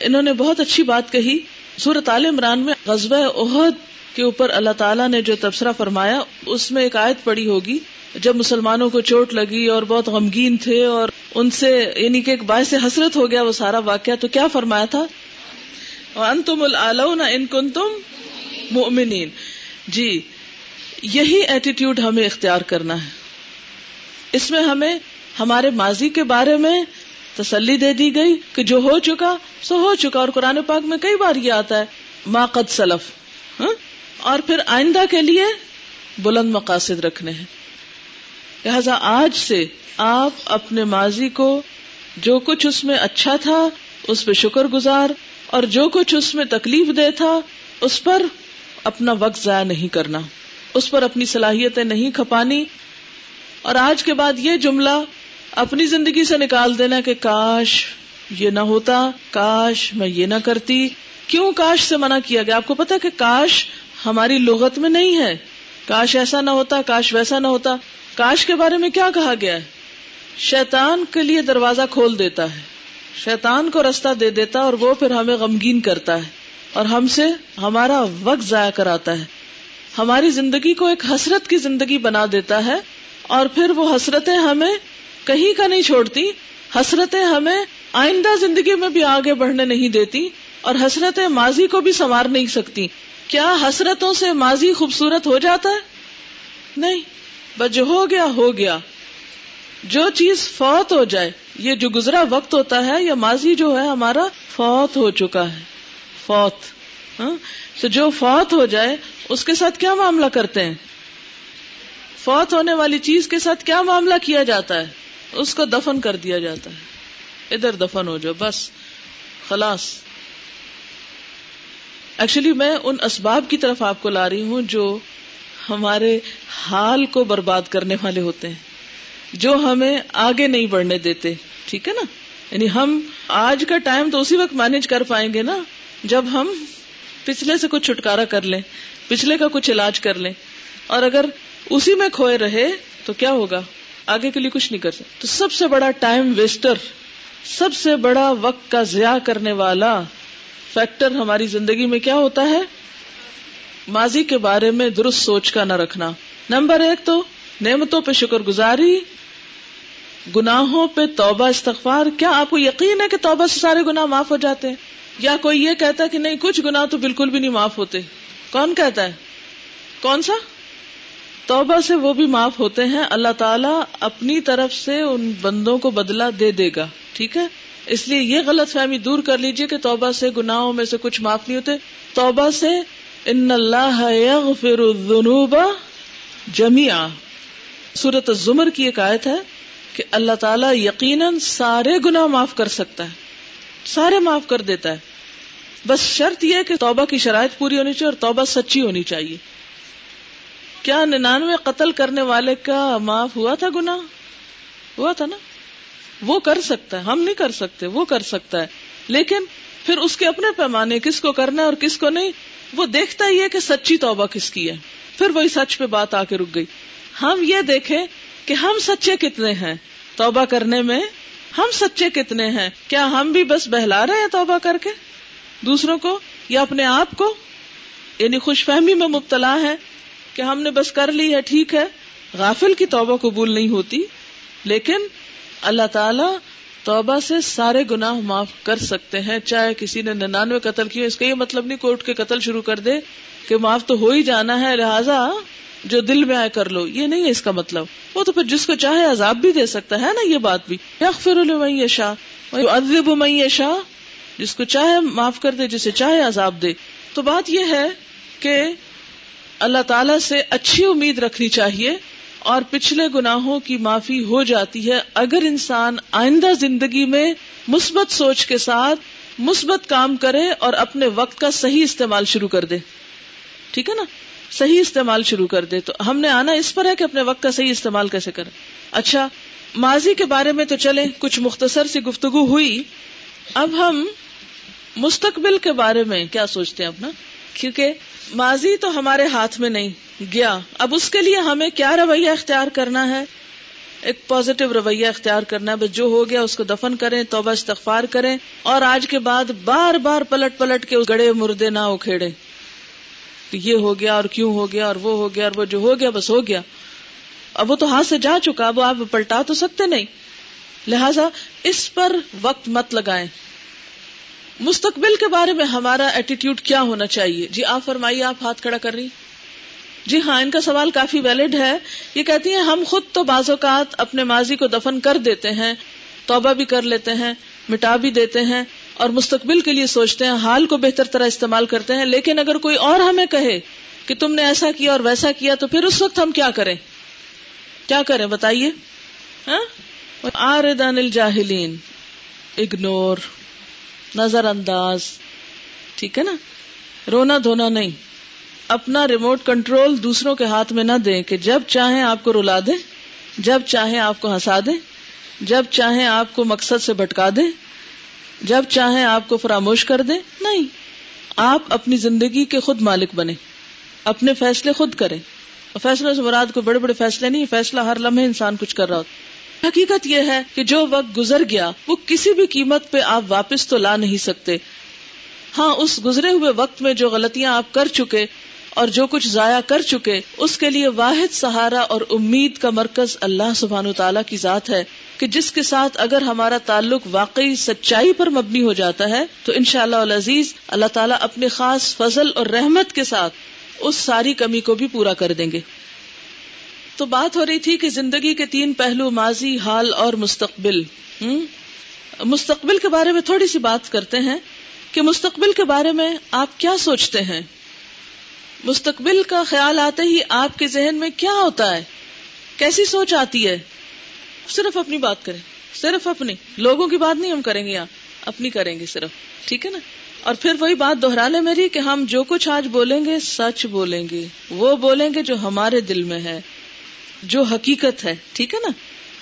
انہوں نے بہت اچھی بات کہی سورت عال عمران میں غزب عہد کے اوپر اللہ تعالیٰ نے جو تبصرہ فرمایا، اس میں ایک آیت پڑی ہوگی، جب مسلمانوں کو چوٹ لگی اور بہت غمگین تھے اور ان سے یعنی کہ ایک باعث حسرت ہو گیا وہ سارا واقعہ، تو کیا فرمایا تھا؟ ان تم ان کن تم مومنین جی یہی ایٹیٹیوڈ ہمیں اختیار کرنا ہے۔ اس میں ہمیں، ہمارے ماضی کے بارے میں تسلی دے دی گئی کہ جو ہو چکا سو ہو چکا اور قرآن پاک میں کئی بار یہ آتا ہے، ما قد سلف۔ ہاں؟ اور پھر آئندہ کے لیے بلند مقاصد رکھنے ہیں۔ لہذا آج سے آپ اپنے ماضی کو جو کچھ اس میں اچھا تھا، اس پہ شکر گزار اور جو کچھ اس میں تکلیف دے تھا، اس پر اپنا وقت ضائع نہیں کرنا۔ اس پر اپنی صلاحیتیں نہیں کھپانی۔ اور آج کے بعد یہ جملہ اپنی زندگی سے نکال دینا کہ کاش یہ نہ ہوتا، کاش میں یہ نہ کرتی۔ کیوں کاش سے منع کیا گیا؟ آپ کو پتا کہ کاش ہماری لغت میں نہیں ہے۔ کاش ایسا نہ ہوتا، کاش ویسا نہ ہوتا۔ کاش کے بارے میں کیا کہا گیا ہے؟ شیطان کے لیے دروازہ کھول دیتا ہے۔ شیطان کو رستہ دے دیتا اور وہ پھر ہمیں غمگین کرتا ہے۔ اور ہم سے ہمارا وقت ضائع کراتا ہے۔ ہماری زندگی کو ایک حسرت کی زندگی بنا دیتا ہے اور پھر وہ حسرتیں ہمیں کہیں کا نہیں چھوڑتی، حسرتیں ہمیں آئندہ زندگی میں بھی آگے بڑھنے نہیں دیتی اور حسرتیں ماضی کو بھی سنوار نہیں سکتی۔ کیا حسرتوں سے ماضی خوبصورت ہو جاتا ہے؟ نہیں، بس جو ہو گیا ہو گیا۔ جو چیز فوت ہو جائے، یہ جو گزرا وقت ہوتا ہے، یا ماضی جو ہے، ہمارا فوت ہو چکا ہے۔ فوت ہاں؟ تو جو فوت ہو جائے، اس کے ساتھ کیا معاملہ کرتے ہیں؟ فوت ہونے والی چیز کے ساتھ کیا معاملہ کیا جاتا ہے؟ اس کو دفن کر دیا جاتا ہے۔ ادھر دفن ہو جاؤ، بس۔ خلاص۔ ایکچولی میں ان اسباب کی طرف آپ کو لا رہی ہوں جو ہمارے حال کو برباد کرنے والے ہوتے ہیں، جو ہمیں آگے نہیں بڑھنے دیتے۔ ٹھیک ہے نا؟ یعنی ہم آج کا ٹائم تو اسی وقت مینج کر پائیں گے نا، جب ہم پچھلے سے کچھ چھٹکارا کر لیں، پچھلے کا کچھ علاج کر لیں۔ اور اگر اسی میں کھوئے رہے تو کیا ہوگا؟ آگے کے لیے کچھ نہیں کر سکتے تو سب سے بڑا ٹائم ویسٹر، سب سے بڑا وقت کا ضیاع کرنے والا فیکٹر ہماری زندگی میں کیا ہوتا ہے؟ ماضی کے بارے میں درست سوچ کا نہ رکھنا۔ نمبر ایک تو نعمتوں پہ شکر گزاری گناہوں پہ توبہ، استغفار۔ کیا آپ کو یقین ہے کہ توبہ سے سارے گناہ معاف ہو جاتے ہیں؟ یا کوئی یہ کہتا ہے کہ نہیں، کچھ گناہ تو بالکل بھی نہیں معاف ہوتے۔ کون کہتا ہے؟ کون سا؟ توبہ سے وہ بھی معاف ہوتے ہیں۔ اللہ تعالیٰ اپنی طرف سے ان بندوں کو بدلا دے دے گا۔ ٹھیک ہے؟ اس لیے یہ غلط فہمی دور کر لیجیے کہ توبہ سے، گناہوں میں سے کچھ معاف نہیں ہوتے۔ توبہ سے ان اللہ یغفر الذنوب جميعا سورت الزمر کی ایک آیت ہے کہ اللہ تعالیٰ یقیناً سارے گناہ معاف کر سکتا ہے۔ سارے معاف کر دیتا ہے۔ بس شرط یہ کہ توبہ کی شرائط پوری ہونی چاہیے اور توبہ سچی ہونی چاہیے۔ کیا ننانوے قتل کرنے والے کا معاف ہوا تھا گنا ہوا تھا نا؟ وہ کر سکتا ہے، ہم نہیں کر سکتے، وہ کر سکتا ہے۔ لیکن پھر اس کے اپنے پیمانے، کس کو کرنا ہے اور کس کو نہیں، وہ دیکھتا ہی ہے کہ سچی توبہ کس کی ہے۔ پھر وہی سچ پہ بات آ کے رک گئی۔ ہم یہ دیکھیں کہ ہم سچے کتنے ہیں توبہ کرنے میں؟ ہم سچے کتنے ہیں؟ کیا ہم بھی بس بہلا رہے ہیں توبہ کر کے؟ دوسروں کو یا اپنے آپ کو؟ یعنی خوش فہمی میں مبتلا ہے کہ ہم نے بس کر لی ہے، ٹھیک ہے۔ غافل کی توبہ قبول نہیں ہوتی، لیکن اللہ تعالی توبہ سے سارے گناہ معاف کر سکتے ہیں۔ چاہے کسی نے ننانوے قتل کیے، اس کا یہ مطلب نہیں کوئی اٹھ کے قتل شروع کر دے کہ معاف تو ہو ہی جانا ہے، لہٰذا جو دل میں آئے کر لو۔ یہ نہیں ہے اس کا مطلب۔ وہ تو پھر جس کو چاہے عذاب بھی دے سکتا ہے نا، یہ بات بھی۔ یا شاہ ادب میں شاہ جس کو چاہے معاف کر دے، جسے چاہے عذاب دے۔ تو بات یہ ہے کہ اللہ تعالی سے اچھی امید رکھنی چاہیے اور پچھلے گناہوں کی معافی ہو جاتی ہے اگر انسان آئندہ زندگی میں مثبت سوچ کے ساتھ مثبت کام کرے اور اپنے وقت کا صحیح استعمال شروع کر دے۔ ٹھیک ہے نا؟ صحیح استعمال شروع کر دے۔ تو ہم نے آنا اس پر ہے کہ اپنے وقت کا صحیح استعمال کیسے کریں۔ اچھا ماضی کے بارے میں تو چلے کچھ مختصر سی گفتگو ہوئی۔ اب ہم مستقبل کے بارے میں کیا سوچتے ہیں اپنا؟ کیونکہ ماضی تو ہمارے ہاتھ میں نہیں، گیا۔ اب اس کے لیے ہمیں کیا رویہ اختیار کرنا ہے؟ ایک پازیٹو رویہ اختیار کرنا ہے، بس جو ہو گیا اس کو دفن کریں، توبہ استغفار کریں، اور آج کے بعد بار بار پلٹ پلٹ کے گڑے مردے نہ اکھیڑے یہ ہو گیا اور کیوں ہو گیا اور وہ ہو گیا اور وہ جو ہو گیا، بس ہو گیا۔ اب وہ تو ہاتھ سے جا چکا، اب آپ پلٹا تو سکتے نہیں۔ لہذا اس پر وقت مت لگائیں۔ مستقبل کے بارے میں ہمارا ایٹیٹیوڈ کیا ہونا چاہیے؟ جی آپ فرمائیے، آپ ہاتھ کھڑا کر رہی جی ہاں ان کا سوال کافی ویلڈ ہے۔ یہ کہتی ہیں، ہم خود تو بعض اوقات اپنے ماضی کو دفن کر دیتے ہیں، توبہ بھی کر لیتے ہیں، مٹا بھی دیتے ہیں اور مستقبل کے لیے سوچتے ہیں، حال کو بہتر طرح استعمال کرتے ہیں۔ لیکن اگر کوئی اور ہمیں کہے کہ تم نے ایسا کیا اور ویسا کیا، تو پھر اس وقت ہم کیا کریں؟ کیا کریں؟ بتائیے۔ ہاں؟ آردان الجاہلین اگنور نظر انداز ٹھیک ہے نا؟ رونا دھونا نہیں۔ اپنا ریموٹ کنٹرول دوسروں کے ہاتھ میں نہ دیں کہ جب چاہیں آپ کو رلا دیں، جب چاہیں آپ کو ہنسا دیں، جب چاہیں آپ کو مقصد سے بھٹکا دیں، جب چاہیں آپ کو فراموش کر دیں۔ نہیں۔ آپ اپنی زندگی کے خود مالک بنے اپنے فیصلے خود کریں۔ فیصلوں سے مراد کو بڑے بڑے فیصلے نہیں، فیصلہ ہر لمحے انسان کچھ کر رہا ہوتا حقیقت یہ ہے کہ جو وقت گزر گیا، وہ کسی بھی قیمت پہ آپ واپس تو لا نہیں سکتے۔ ہاں اس گزرے ہوئے وقت میں جو غلطیاں آپ کر چکے اور جو کچھ ضائع کر چکے، اس کے لیے واحد سہارا اور امید کا مرکز اللہ سبحان و تعالیٰ کی ذات ہے کہ جس کے ساتھ اگر ہمارا تعلق واقعی سچائی پر مبنی ہو جاتا ہے، تو ان شاء اللہ عزیز اللہ تعالیٰ اپنے خاص فضل اور رحمت کے ساتھ اس ساری کمی کو بھی پورا کر دیں گے۔ تو بات ہو رہی تھی کہ زندگی کے تین پہلو، ماضی، حال اور مستقبل۔ مستقبل کے بارے میں تھوڑی سی بات کرتے ہیں کہ مستقبل کے بارے میں آپ کیا سوچتے ہیں۔ مستقبل کا خیال آتے ہی آپ کے ذہن میں کیا ہوتا ہے؟ کیسی سوچ آتی ہے؟ صرف اپنی بات کریں۔ صرف اپنی۔ لوگوں کی بات نہیں ہم کریں گے یہاں اپنی کریں گے صرف۔ ٹھیک ہے نا؟ اور پھر وہی بات دوہرا لے میری کہ ہم جو کچھ آج بولیں گے، سچ بولیں گے۔ وہ بولیں گے جو ہمارے دل میں ہے۔ جو حقیقت ہے، ٹھیک ہے نا؟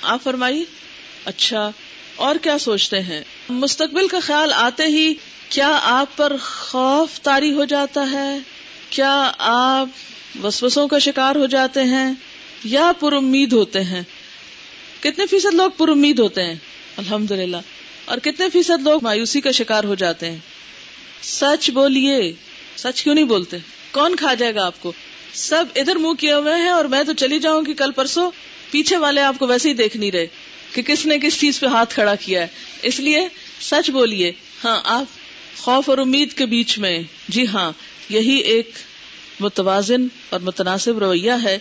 آپ فرمائیے۔ اچھا اور کیا سوچتے ہیں؟ مستقبل کا خیال آتے ہی کیا آپ پر خوف تاری ہو جاتا ہے؟ کیا آپ وسوسوں کا شکار ہو جاتے ہیں یا پر امید ہوتے ہیں؟ کتنے فیصد لوگ پر امید ہوتے ہیں؟ الحمد للہ اور کتنے فیصد لوگ مایوسی کا شکار ہو جاتے ہیں؟ سچ بولیے، سچ کیوں نہیں بولتے؟ کون کھا جائے گا آپ کو؟ سب ادھر منہ کیے ہوئے ہیں اور میں تو چلی جاؤں گی کل پرسوں۔ پیچھے والے آپ کو ویسے ہی دیکھ نہیں رہے کہ کس نے کس چیز پہ ہاتھ کھڑا کیا ہے۔ اس لیے سچ بولیے ہاں آپ خوف اور امید کے بیچ میں جی ہاں یہی ایک متوازن اور متناسب رویہ ہے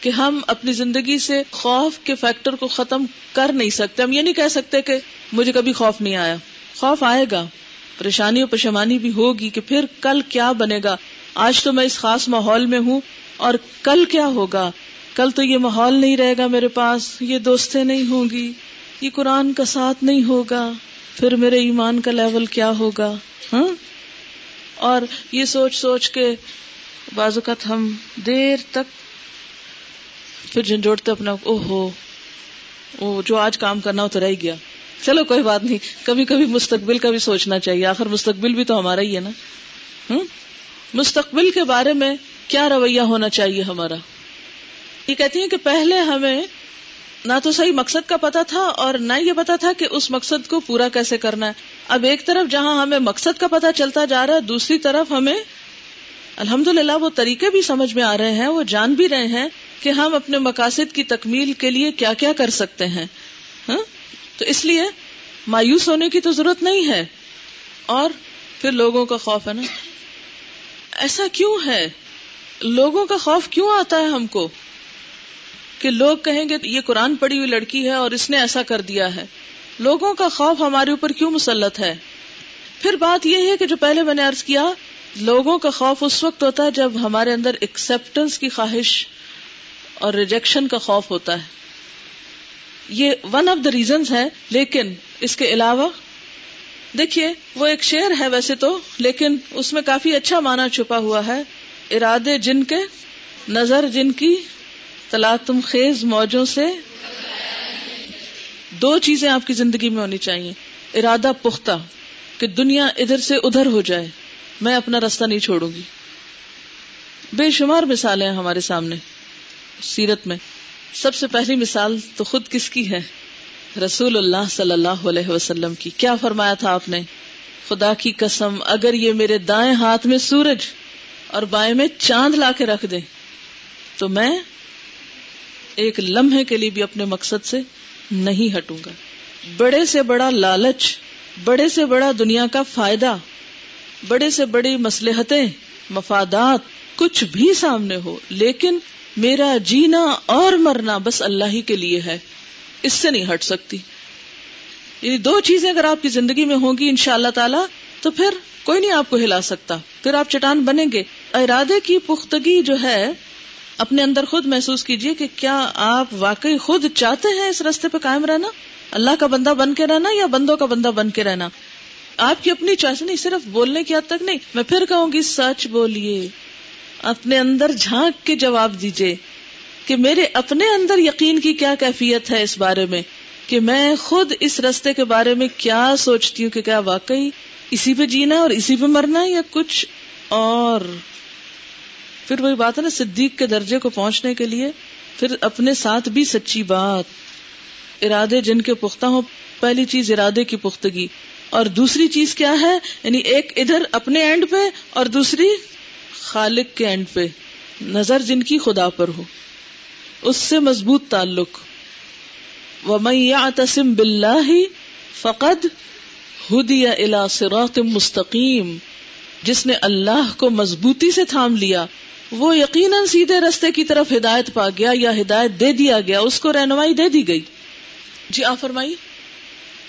کہ ہم اپنی زندگی سے خوف کے فیکٹر کو ختم کر نہیں سکتے۔ ہم یہ نہیں کہہ سکتے کہ مجھے کبھی خوف نہیں آیا۔ خوف آئے گا، پریشانی اور پشمانی بھی ہوگی کہ پھر کل کیا بنے گا۔ آج تو میں اس خاص ماحول میں ہوں اور کل کیا ہوگا؟ کل تو یہ ماحول نہیں رہے گا میرے پاس، یہ دوستیں نہیں ہوں گی، یہ قرآن کا ساتھ نہیں ہوگا۔ پھر میرے ایمان کا لیول کیا ہوگا؟ ہاں؟ اور یہ سوچ سوچ کے بعض اوقات ہم دیر تک پھر جھنجھوڑتے اپنا او ہو جو آج کام کرنا ہو تو رہ گیا۔ چلو کوئی بات نہیں، کبھی کبھی مستقبل کا بھی سوچنا چاہیے، آخر مستقبل بھی تو ہمارا ہی ہے نا۔ ہوں؟ مستقبل کے بارے میں کیا رویہ ہونا چاہیے ہمارا؟ یہ کہتی ہیں کہ پہلے ہمیں نہ تو صحیح مقصد کا پتا تھا اور نہ یہ پتا تھا کہ اس مقصد کو پورا کیسے کرنا ہے۔ اب ایک طرف جہاں ہمیں مقصد کا پتا چلتا جا رہا ہے، دوسری طرف ہمیں الحمد للہ وہ طریقے بھی سمجھ میں آ رہے ہیں، وہ جان بھی رہے ہیں کہ ہم اپنے مقاصد کی تکمیل کے لیے کیا کیا کر سکتے ہیں۔ ہاں؟ تو اس لیے مایوس ہونے کی تو ضرورت نہیں ہے۔ اور پھر لوگوں کا خوف ہے نا۔ ایسا کیوں ہے؟ لوگوں کا خوف کیوں آتا ہے ہم کو؟ کہ لوگ کہیں گے یہ قرآن پڑھی ہوئی لڑکی ہے اور اس نے ایسا کر دیا ہے۔ لوگوں کا خوف ہمارے اوپر کیوں مسلط ہے؟ پھر بات یہ ہے کہ جو پہلے میں نے ارض کیا، لوگوں کا خوف اس وقت ہوتا ہے جب ہمارے اندر ایکسپٹینس کی خواہش اور ریجیکشن کا خوف ہوتا ہے۔ یہ ون آف دا ریزنز ہے، لیکن اس کے علاوہ دیکھیے، وہ ایک شعر ہے ویسے تو، لیکن اس میں کافی اچھا معنی چھپا ہوا ہے۔ ارادے جن کے، نظر جن کی تلا تم خیز موجوں سے۔ دو چیزیں آپ کی زندگی میں ہونی چاہیے۔ ارادہ پختہ، کہ دنیا ادھر سے ادھر ہو جائے۔ میں اپنا راستہ نہیں چھوڑوں گی۔ بے شمار مثالیں ہمارے سامنے۔ سیرت میں، سب سے پہلی مثال تو خود کس کی ہے؟ رسول اللہ صلی اللہ علیہ وسلم کی کیا فرمایا تھا آپ نے؟ خدا کی قسم، اگر یہ میرے دائیں ہاتھ میں سورج اور بائیں میں چاند لا کے رکھ دے، تو میں ایک لمحے کے لیے بھی اپنے مقصد سے نہیں ہٹوں گا۔ بڑے سے بڑا لالچ، بڑے سے بڑا دنیا کا فائدہ، بڑے سے بڑی مسلحتیں مفادات کچھ بھی سامنے ہو، لیکن میرا جینا اور مرنا بس اللہ ہی کے لیے ہے۔ اس سے نہیں ہٹ سکتی۔ یعنی دو چیزیں اگر آپ کی زندگی میں ہوں گی ان شاء اللہ تعالی، تو پھر کوئی نہیں آپ کو ہلا سکتا۔ پھر آپ چٹان بنیں گے۔ ارادے کی پختگی جو ہے، اپنے اندر خود محسوس کیجیے کہ کیا آپ واقعی خود چاہتے ہیں اس رستے پہ قائم رہنا؟ اللہ کا بندہ بن کے رہنا یا بندوں کا بندہ بن کے رہنا؟ آپ کی اپنی چوائس نہیں، صرف بولنے کی حد تک نہیں۔ میں پھر کہوں گی، سچ بولیے۔ اپنے اندر جھانک کے جواب دیجیے کہ میرے اپنے اندر یقین کی کیا کیفیت ہے اس بارے میں، کہ میں خود اس رستے کے بارے میں کیا سوچتی ہوں کہ کیا واقعی اسی پہ جینا اور اسی پہ مرنا یا کچھ اور۔ پھر وہی بات ہے نا، صدیق کے درجے کو پہنچنے کے لیے پھر اپنے ساتھ بھی سچی بات۔ ارادے جن کے پختہ ہوں، پہلی چیز ارادے کی پختگی۔ اور دوسری چیز کیا ہے؟ یعنی ایک ادھر اپنے اینڈ پہ اور دوسری خالق کے اینڈ پہ۔ نظر جن کی خدا پر ہو۔ اس سے مضبوط تعلق۔ تسم بلّہ فقد ہدیہ الا صراط مستقیم جس نے اللہ کو مضبوطی سے تھام لیا، وہ یقیناً سیدھے رستے کی طرف ہدایت پا گیا یا ہدایت دے دیا گیا، اس کو رہنمائی دے دی گئی۔ جی آ فرمائی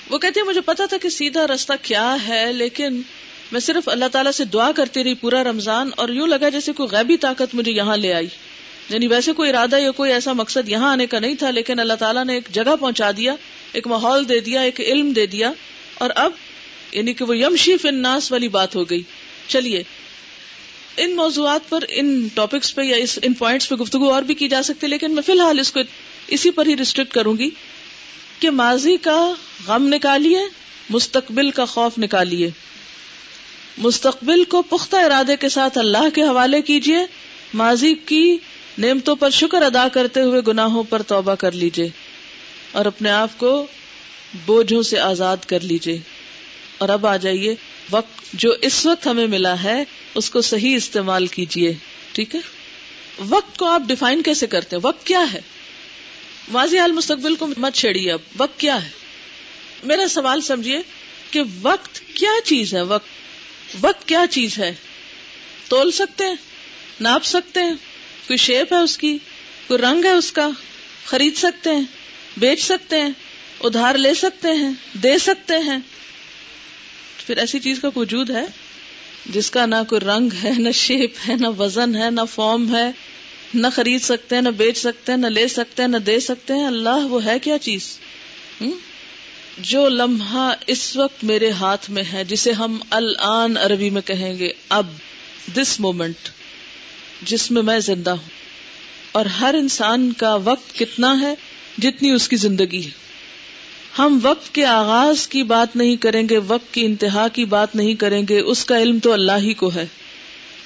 وہ کہتے مجھے پتا تھا کہ سیدھا رستہ کیا ہے، لیکن میں صرف اللہ تعالیٰ سے دعا کرتی رہی پورا رمضان اور یوں لگا جیسے کوئی غیبی طاقت مجھے یہاں لے آئی۔ یعنی ویسے کوئی ارادہ یا کوئی ایسا مقصد یہاں آنے کا نہیں تھا، لیکن اللہ تعالیٰ نے ایک جگہ پہنچا دیا، ایک ماحول دے دیا، ایک علم دے دیا۔ اور اب یعنی کہ وہ یمشی فناس والی بات ہو گئی۔ چلیے، ان موضوعات پر، ان ٹاپکس پہ یا ان پوائنٹس پہ گفتگو اور بھی کی جا سکتی لیکن میں فی الحال اس کو اسی پر ہی ریسٹرکٹ کروں گی کہ ماضی کا غم نکالیے، مستقبل کا خوف نکالیے۔ مستقبل کو پختہ ارادے کے ساتھ اللہ کے حوالے کیجیے، ماضی کی نعمتوں پر شکر ادا کرتے ہوئے گناہوں پر توبہ کر لیجیے اور اپنے آپ کو بوجھوں سے آزاد کر لیجیے اور اب آ جائیے، وقت جو اس وقت ہمیں ملا ہے، اس کو صحیح استعمال کیجیے ٹھیک ہے؟ وقت کو آپ ڈیفائن کیسے کرتے ہیں؟ وقت کیا ہے؟ واضح حال مستقبل کو مت چھیڑیے اب، وقت کیا ہے؟ میرا سوال سمجھیے کہ وقت کیا چیز ہے؟ وقت وقت کیا چیز ہے؟ تول سکتے ہیں؟ ناپ سکتے ہیں؟ کوئی شیپ ہے اس کی؟ کوئی رنگ ہے اس کا؟ خرید سکتے ہیں، بیچ سکتے ہیں، ادھار لے سکتے ہیں، دے سکتے ہیں۔ پھر ایسی چیز کا وجود ہے؟ جس کا نہ کوئی رنگ ہے، نہ شیپ ہے، نہ وزن ہے، نہ فارم ہے، نہ خرید سکتے ہیں، نہ بیچ سکتے ہیں، نہ لے سکتے ہیں، نہ دے سکتے ہیں۔ اللہ وہ ہے کیا چیز؟ جو لمحہ اس وقت میرے ہاتھ میں ہے، جسے ہم الان عربی میں کہیں گے، اب دس مومنٹ جس میں میں زندہ ہوں۔ اور ہر انسان کا وقت کتنا ہے، جتنی اس کی زندگی ہے۔ ہم وقت کے آغاز کی بات نہیں کریں گے، وقت کی انتہا کی بات نہیں کریں گے، اس کا علم تو اللہ ہی کو ہے۔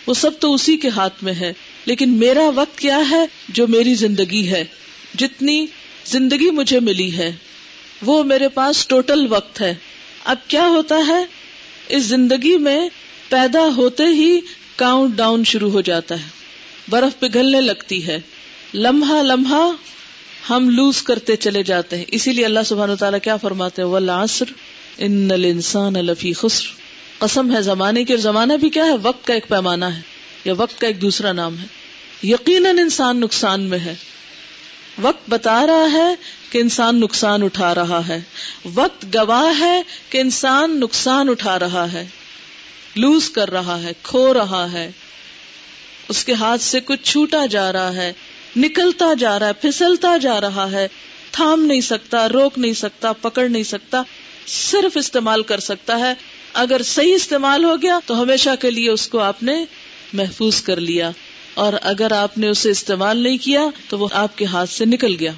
وہ سب تو اسی کے ہاتھ میں ہے۔ لیکن میرا وقت کیا ہے؟ جو میری زندگی ہے۔ جتنی زندگی مجھے ملی ہے، وہ میرے پاس ٹوٹل وقت ہے۔ اب کیا ہوتا ہے؟ اس زندگی میں پیدا ہوتے ہی کاؤنٹ ڈاؤن شروع ہو جاتا ہے۔ برف پگھلنے لگتی ہے۔ لمحہ لمحہ ہم لوز کرتے چلے جاتے ہیں۔ اسی لیے اللہ سبحانہ تعالیٰ کیا فرماتے ہیں؟ والعصر ان الانسان لفی خسر۔ قسم ہے زمانے کی اور زمانہ بھی کیا ہے؟ وقت کا ایک پیمانہ ہے یا وقت کا ایک دوسرا نام ہے۔ یقیناً انسان نقصان میں ہے۔ وقت بتا رہا ہے کہ انسان نقصان اٹھا رہا ہے۔ وقت گواہ ہے کہ انسان نقصان اٹھا رہا ہے۔ لوز کر رہا ہے، کھو رہا ہے۔ اس کے ہاتھ سے کچھ چھوٹا جا رہا ہے، نکلتا جا رہا ہے، پھسلتا جا رہا ہے۔ تھام نہیں سکتا، روک نہیں سکتا، پکڑ نہیں سکتا، صرف استعمال کر سکتا ہے۔ اگر صحیح استعمال ہو گیا تو ہمیشہ کے لیے اس کو آپ نے محفوظ کر لیا۔ اور اگر آپ نے اسے استعمال نہیں کیا تو وہ آپ کے ہاتھ سے نکل گیا۔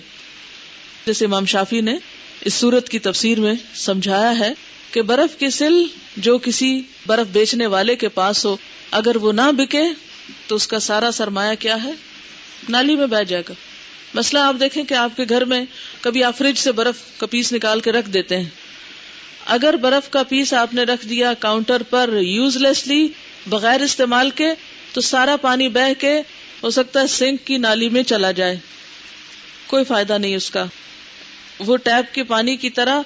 جیسے امام شافی نے اس صورت کی تفسیر میں سمجھایا ہے کہ برف کی سل جو کسی برف بیچنے والے کے پاس ہو، اگر وہ نہ بکے تو اس کا سارا سرمایہ کیا ہے؟ نالی میں بہ جائے گا۔ مسئلہ آپ دیکھیں کہ آپ کے گھر میں کبھی آپ فریج سے برف کا پیس نکال کے رکھ دیتے ہیں۔ اگر برف کا پیس آپ نے رکھ دیا کاؤنٹر پر یوز لیسلی بغیر استعمال کے، تو سارا پانی بہ کے ہو سکتا ہے سنک کی نالی میں چلا جائے۔ کوئی فائدہ نہیں اس کا۔ وہ ٹیپ کے پانی کی طرح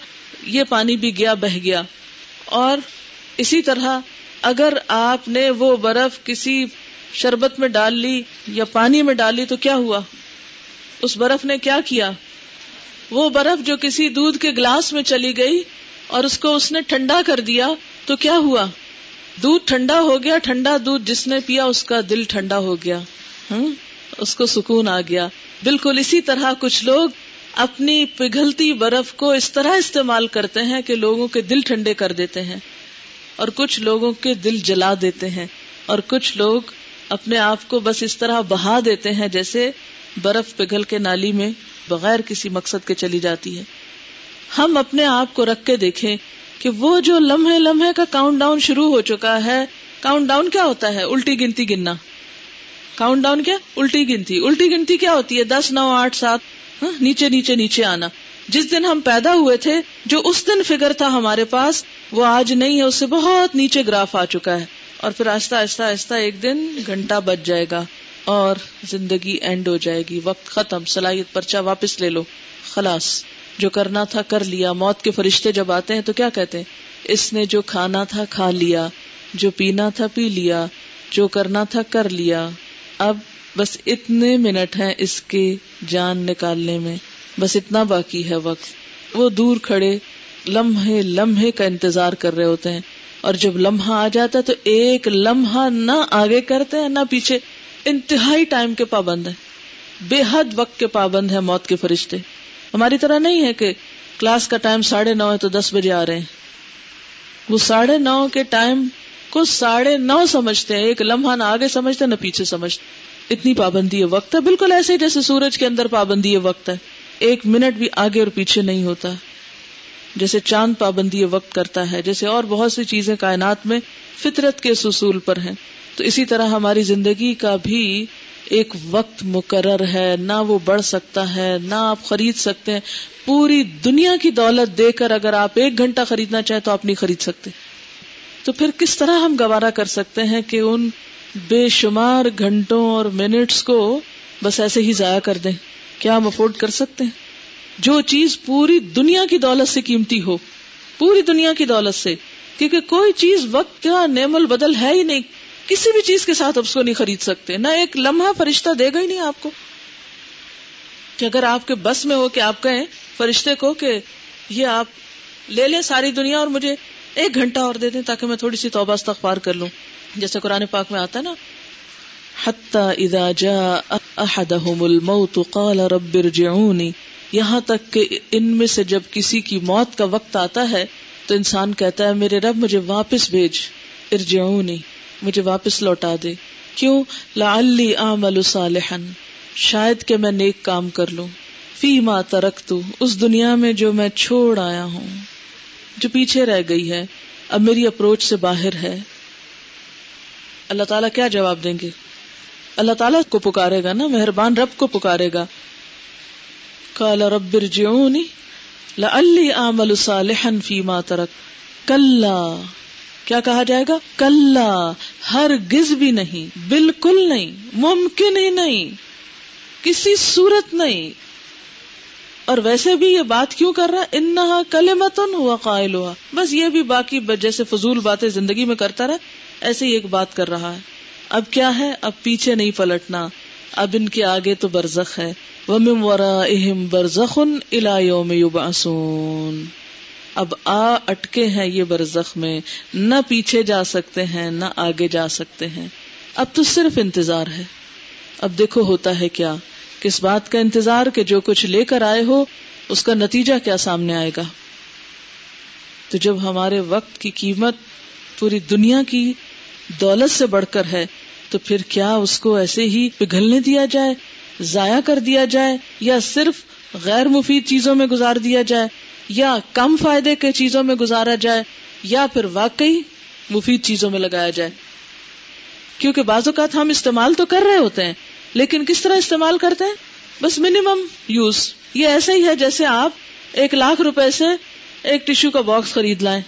یہ پانی بھی گیا، بہ گیا۔ اور اسی طرح اگر آپ نے وہ برف کسی شربت میں ڈال لی یا پانی میں ڈالی تو کیا ہوا؟ اس برف نے کیا کیا؟ وہ برف جو کسی دودھ کے گلاس میں چلی گئی اور اس کو اس نے ٹھنڈا کر دیا تو کیا ہوا؟ دودھ ٹھنڈا ہو گیا، ٹھنڈا دودھ جس نے پیا اس کا دل ٹھنڈا ہو گیا۔ اس کو سکون آ گیا۔ بالکل اسی طرح کچھ لوگ اپنی پگھلتی برف کو اس طرح استعمال کرتے ہیں کہ لوگوں کے دل ٹھنڈے کر دیتے ہیں اور کچھ لوگوں کے دل جلا دیتے ہیں اور کچھ لوگ اپنے آپ کو بس اس طرح بہا دیتے ہیں جیسے برف پگھل کے نالی میں بغیر کسی مقصد کے چلی جاتی ہے۔ ہم اپنے آپ کو رکھ کے دیکھیں کہ وہ جو لمحے لمحے کا کاؤنٹ ڈاؤن شروع ہو چکا ہے کاؤنٹ ڈاؤن کیا ہوتا ہے؟ الٹی گنتی گننا۔ کاؤنٹ ڈاؤن کیا؟ الٹی گنتی۔ الٹی گنتی کیا ہوتی ہے؟ دس، نو، آٹھ، سات ہاں، نیچے نیچے نیچے آنا۔ جس دن ہم پیدا ہوئے تھے، جو اس دن فگر تھا ہمارے پاس، وہ آج نہیں ہے، اس سے بہت نیچے گراف آ چکا ہے۔ اور پھر آہستہ آہستہ آہستہ ایک دن گھنٹہ بچ جائے گا اور زندگی اینڈ ہو جائے گی۔ وقت ختم، صلاحیت پرچا واپس لے لو۔ خلاص، جو کرنا تھا کر لیا۔ موت کے فرشتے جب آتے ہیں تو کیا کہتے ہیں؟ اس نے جو کھانا تھا کھا لیا، جو پینا تھا پی لیا، جو کرنا تھا کر لیا۔ اب بس اتنے منٹ ہیں اس کے جان نکالنے میں۔ بس اتنا باقی ہے وقت۔ وہ دور کھڑے، لمحے لمحے کا انتظار کر رہے ہوتے ہیں۔ اور جب لمحہ آ جاتا ہے تو ایک لمحہ نہ آگے کرتے ہیں، نہ پیچھے۔ انتہائی ٹائم کے پابند ہیں۔ بے حد وقت کے پابند ہیں موت کے فرشتے۔ ہماری طرح نہیں ہے کہ کلاس کا ٹائم ساڑھے نو ہے تو دس بجے آ رہے ہیں۔ وہ ساڑھے نو کے ٹائم کو ساڑھے نو سمجھتے ہیں۔ ایک لمحہ نہ آگے سمجھتے، نہ پیچھے سمجھتے۔ اتنی پابندی ہے وقت۔ ہے بالکل ایسے جیسے سورج کے اندر پابندی ہے، وقت ہے۔ ایک منٹ بھی آگے اور پیچھے نہیں ہوتا۔ جیسے چاند پابندی وقت کرتا ہے، جیسے اور بہت سی چیزیں کائنات میں فطرت کے سصول پر ہیں۔ تو اسی طرح ہماری زندگی کا بھی ایک وقت مقرر ہے، نہ وہ بڑھ سکتا ہے، نہ آپ خرید سکتے ہیں۔ پوری دنیا کی دولت دے کر اگر آپ ایک گھنٹہ خریدنا چاہیں تو آپ نہیں خرید سکتے۔ تو پھر کس طرح ہم گوارا کر سکتے ہیں کہ ان بے شمار گھنٹوں اور منٹس کو بس ایسے ہی ضائع کر دیں؟ کیا ہم افورڈ کر سکتے ہیں؟ جو چیز پوری دنیا کی دولت سے قیمتی ہو، پوری دنیا کی دولت سے، کیونکہ کوئی چیز وقت کا نیم البدل ہے ہی نہیں۔ کسی بھی چیز کے ساتھ اس کو نہیں خرید سکتے۔ نہ ایک لمحہ فرشتہ دے گا ہی نہیں آپ کو۔ کہ اگر آپ کے بس میں ہو کہ آپ کہیں فرشتے کو کہ یہ آپ لے لیں ساری دنیا اور مجھے ایک گھنٹہ اور دے دیں تاکہ میں تھوڑی سی توبہ استغفار کر لوں۔ جیسے قرآن پاک میں آتا ہے نا اذا جاء احدهم الموت قال رب ارجعوني. یہاں تک کہ ان میں سے جب کسی کی موت کا وقت آتا ہے تو انسان کہتا ہے، میرے رب، مجھے واپس بھیج ارجعوني مجھے واپس لوٹا دے۔ کیوں؟ لعلی اعمل صالحا، شاید کہ میں نیک کام کر لوں۔ فی ما ترکتو، اس دنیا میں جو میں چھوڑ آیا ہوں، جو پیچھے رہ گئی ہے، اب میری اپروچ سے باہر ہے۔ اللہ تعالیٰ کیا جواب دیں گے؟ اللہ تعالیٰ کو پکارے گا نا، مہربان رب کو پکارے گا۔ کالا رب ارجعونی لعلی اعمل صالحا فیما ترک۔ کلا۔ کیا کہا جائے گا؟ کلا۔ ہر گز بھی نہیں، بالکل نہیں، ممکن ہی نہیں، کسی صورت نہیں۔ اور ویسے بھی یہ بات کیوں کر رہا؟ انہا کلمتن ہوا قائل ہوا بس یہ بھی باقی جیسے فضول باتیں زندگی میں کرتا رہا، ایسے ہی ایک بات کر رہا ہے۔ اب کیا ہے؟ اب پیچھے نہیں پلٹنا۔ اب ان کے آگے تو برزخ ہے۔ اب آ، اٹکے ہیں یہ برزخ میں۔ نہ پیچھے جا سکتے ہیں، نہ آگے جا سکتے ہیں۔ اب تو صرف انتظار ہے۔ اب دیکھو ہوتا ہے کیا۔ کس بات کا انتظار کہ جو کچھ لے کر آئے ہو، اس کا نتیجہ کیا سامنے آئے گا؟ تو جب ہمارے وقت کی قیمت پوری دنیا کی دولت سے بڑھ کر ہے، تو پھر کیا اس کو ایسے ہی پگھلنے دیا جائے، ضائع کر دیا جائے، یا صرف غیر مفید چیزوں میں گزار دیا جائے، یا کم فائدے کے چیزوں میں گزارا جائے، یا پھر واقعی مفید چیزوں میں لگایا جائے؟ کیونکہ بعض اوقات ہم استعمال تو کر رہے ہوتے ہیں، لیکن کس طرح استعمال کرتے ہیں؟ بس منیمم یوز یہ ایسے ہی ہے جیسے آپ ایک لاکھ روپے سے ایک ٹشو کا باکس خرید لائیں۔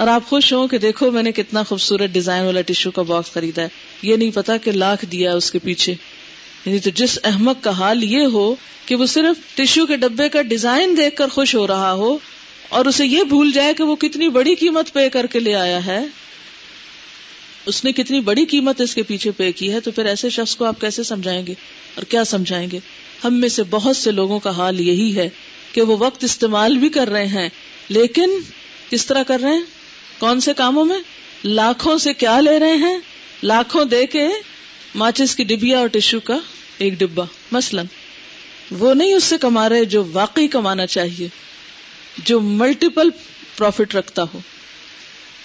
اور آپ خوش ہوں کہ دیکھو میں نے کتنا خوبصورت ڈیزائن والا ٹشو کا باکس خریدا ہے۔ یہ نہیں پتا کہ لاکھ دیا اس کے پیچھے۔ یعنی تو جس احمد کا حال یہ ہو کہ وہ صرف ٹشو کے ڈبے کا ڈیزائن دیکھ کر خوش ہو رہا ہو اور اسے یہ بھول جائے کہ وہ کتنی بڑی قیمت پے کر کے لے آیا ہے۔ اس نے کتنی بڑی قیمت اس کے پیچھے پے کی ہے تو پھر ایسے شخص کو آپ کیسے سمجھائیں گے؟ اور کیا سمجھائیں گے؟ ہم میں سے بہت سے لوگوں کا حال یہی ہے کہ وہ وقت استعمال بھی کر رہے ہیں، لیکن کس طرح کر رہے ہیں؟ کون سے کاموں میں؟ لاکھوں سے کیا لے رہے ہیں؟ لاکھوں دے کے ماچس کی ڈبیا اور ٹشو کا ایک ڈبا مثلا۔ وہ نہیں اس سے کما رہے جو واقعی کمانا چاہیے، جو ملٹیپل پروفٹ رکھتا ہو۔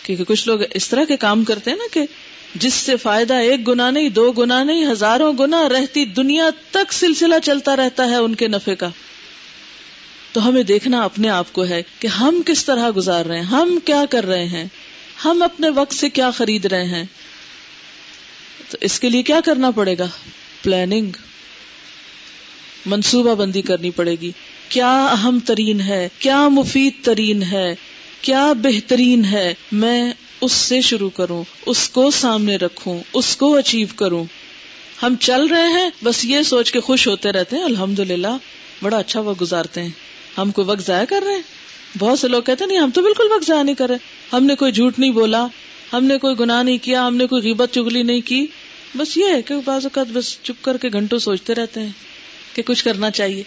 کیونکہ کچھ لوگ اس طرح کے کام کرتے ہیں نا کہ جس سے فائدہ ایک گنا نہیں، دو گنا نہیں، ہزاروں گنا رہتی دنیا تک سلسلہ چلتا رہتا ہے ان کے نفے کا۔ تو ہمیں دیکھنا اپنے آپ کو ہے کہ ہم کس طرح گزار رہے ہیں، ہم کیا کر رہے ہیں، ہم اپنے وقت سے کیا خرید رہے ہیں۔ تو اس کے لیے کیا کرنا پڑے گا؟ پلاننگ منصوبہ بندی کرنی پڑے گی۔ کیا اہم ترین ہے؟ کیا مفید ترین ہے؟ کیا بہترین ہے؟ میں اس سے شروع کروں، اس کو سامنے رکھوں، اس کو اچیو کروں۔ ہم چل رہے ہیں، بس یہ سوچ کے خوش ہوتے رہتے ہیں الحمد للہ بڑا اچھا وقت گزارتے ہیں۔ ہم کوئی وقت ضائع کر رہے ہیں؟ بہت سے لوگ کہتے نہیں، ہم تو بالکل وقت ضائع نہیں کر رہے۔ ہم نے کوئی جھوٹ نہیں بولا، ہم نے کوئی گناہ نہیں کیا، ہم نے کوئی غیبت چگلی نہیں کی۔ بس یہ ہے کہ بعض اوقات بس چپ کر کے گھنٹوں سوچتے رہتے ہیں کہ کچھ کرنا چاہیے۔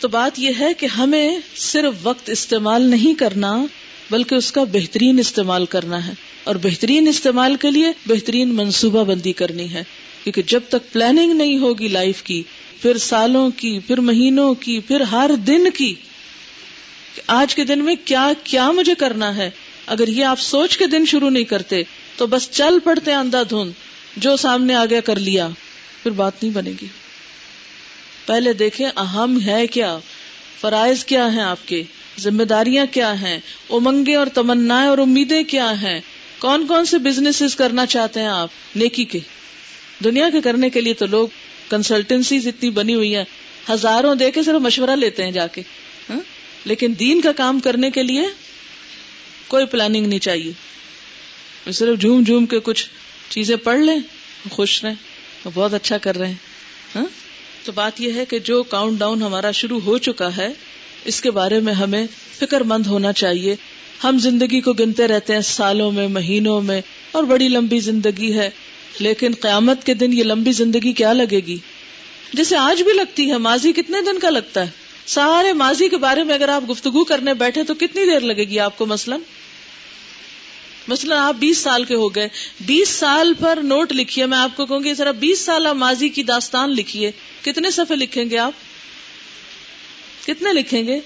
تو بات یہ ہے کہ ہمیں صرف وقت استعمال نہیں کرنا، بلکہ اس کا بہترین استعمال کرنا ہے۔ اور بہترین استعمال کے لیے بہترین منصوبہ بندی کرنی ہے۔ کیونکہ جب تک پلاننگ نہیں ہوگی لائف کی، پھر سالوں کی، پھر مہینوں کی، پھر ہر دن کی آج کے دن میں کیا کیا مجھے کرنا ہے؟ اگر یہ آپ سوچ کے دن شروع نہیں کرتے، تو بس چل پڑتے اندھا دھند، جو سامنے آ گیا کر لیا، پھر بات نہیں بنے گی۔ پہلے دیکھیں اہم ہے کیا، فرائض کیا ہیں آپ کے؟ ذمہ داریاں کیا ہیں؟ امنگیں اور تمنا اور امیدیں کیا ہیں؟ کون کون سے بزنس کرنا چاہتے ہیں آپ؟ نیکی کے۔ دنیا کے کرنے کے لیے تو لوگ کنسلٹنسی اتنی بنی ہوئی ہے ہزاروں دے کے صرف مشورہ لیتے ہیں جا کے۔ لیکن دین کا کام کرنے کے لیے کوئی پلاننگ نہیں چاہیے۔ صرف جھوم جھوم کے کچھ چیزیں پڑھ لیں، خوش رہیں، بہت اچھا کر رہے ہیں۔ ہاں؟ تو بات یہ ہے کہ جو کاؤنٹ ڈاؤن ہمارا شروع ہو چکا ہے، اس کے بارے میں ہمیں فکر مند ہونا چاہیے۔ ہم زندگی کو گنتے رہتے ہیں سالوں میں، مہینوں میں، اور بڑی لمبی زندگی ہے۔ لیکن قیامت کے دن یہ لمبی زندگی کیا لگے گی؟ جیسے آج بھی لگتی ہے، ماضی کتنے دن کا لگتا ہے؟ سارے ماضی کے بارے میں اگر آپ گفتگو کرنے بیٹھے تو کتنی دیر لگے گی آپ کو مثلاً؟ مثلاً آپ بیس سال کے ہو گئے۔ بیس سال پر نوٹ لکھیے، میں آپ کو کہوں گی ذرا بیس سال ماضی کی داستان لکھیے۔ کتنے صفحے لکھیں گے آپ؟ کتنے لکھیں گے؟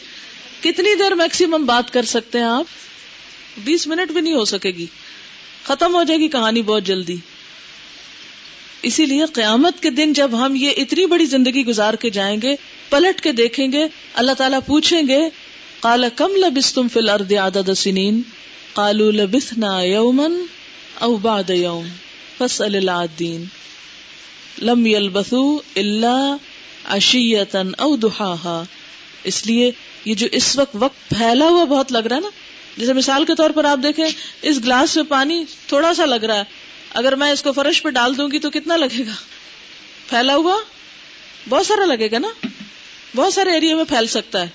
کتنی دیر میکسیمم بات کر سکتے ہیں آپ؟ بیس منٹ بھی نہیں ہو سکے گی۔ ختم ہو جائے گی کہانی بہت جلدی۔ اسی لیے قیامت کے دن جب ہم یہ اتنی بڑی زندگی گزار کے جائیں گے پلٹ کے دیکھیں گے، اللہ تعالیٰ پوچھیں گے کالا کم لبس تم فل ارد عدد سنین؟ کالو لبسنا یومن او بعد یوم فصل العدین لم یلبثو اللہ اشیتن او دہا اس لیے یہ جو اس وقت وقت پھیلا ہوا بہت لگ رہا ہے نا، جیسے مثال کے طور پر آپ دیکھیں، اس گلاس میں پانی تھوڑا سا لگ رہا ہے۔ اگر میں اس کو فرش پہ ڈال دوں گی تو کتنا لگے گا؟ پھیلا ہوا بہت سارا لگے گا نا۔ بہت سارے ایریا میں پھیل سکتا ہے۔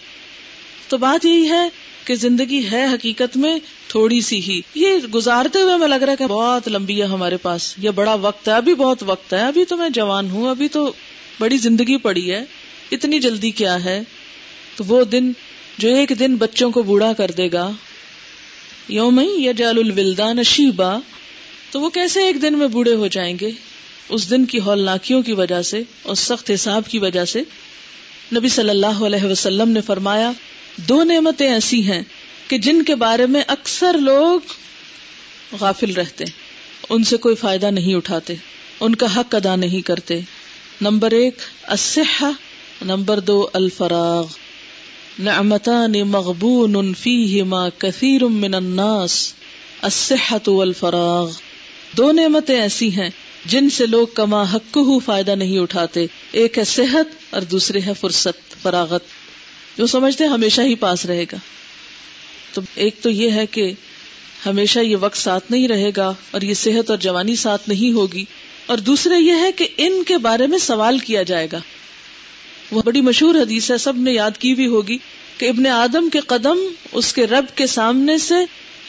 تو بات یہی ہے کہ زندگی ہے حقیقت میں تھوڑی سی ہی۔ یہ گزارتے ہوئے میں لگ رہا ہے کہ بہت لمبی ہے ہمارے پاس۔ یہ بڑا وقت ہے۔ ابھی بہت وقت ہے۔ ابھی تو میں جوان ہوں۔ ابھی تو بڑی زندگی پڑی ہے۔ اتنی جلدی کیا ہے؟ تو وہ دن جو ایک دن بچوں کو بوڑھا کر دے گا۔ یوم یا جال الولدان شیبا۔ تو وہ کیسے ایک دن میں بوڑھے ہو جائیں گے؟ اس دن کی ہولناکیوں کی وجہ سے اور سخت حساب کی وجہ سے۔ نبی صلی اللہ علیہ وسلم نے فرمایا، دو نعمتیں ایسی ہیں کہ جن کے بارے میں اکثر لوگ غافل رہتے، ان سے کوئی فائدہ نہیں اٹھاتے، ان کا حق ادا نہیں کرتے۔ نمبر ایک، الصحہ، نمبر دو، الفراغ۔ نعمتان مغبون فیہما کثیر من الناس الصحت والفراغ۔ دو نعمتیں ایسی ہیں جن سے لوگ کما حق ہو فائدہ نہیں اٹھاتے، ایک ہے صحت اور دوسرے ہے فرصت، فراغت۔ جو سمجھتے ہمیشہ ہی پاس رہے گا۔ تو ایک تو یہ ہے کہ ہمیشہ یہ وقت ساتھ نہیں رہے گا اور یہ صحت اور جوانی ساتھ نہیں ہوگی۔ اور دوسرے یہ ہے کہ ان کے بارے میں سوال کیا جائے گا۔ وہ بڑی مشہور حدیث ہے، سب نے یاد کی بھی ہوگی کہ ابن آدم کے قدم اس کے رب کے سامنے سے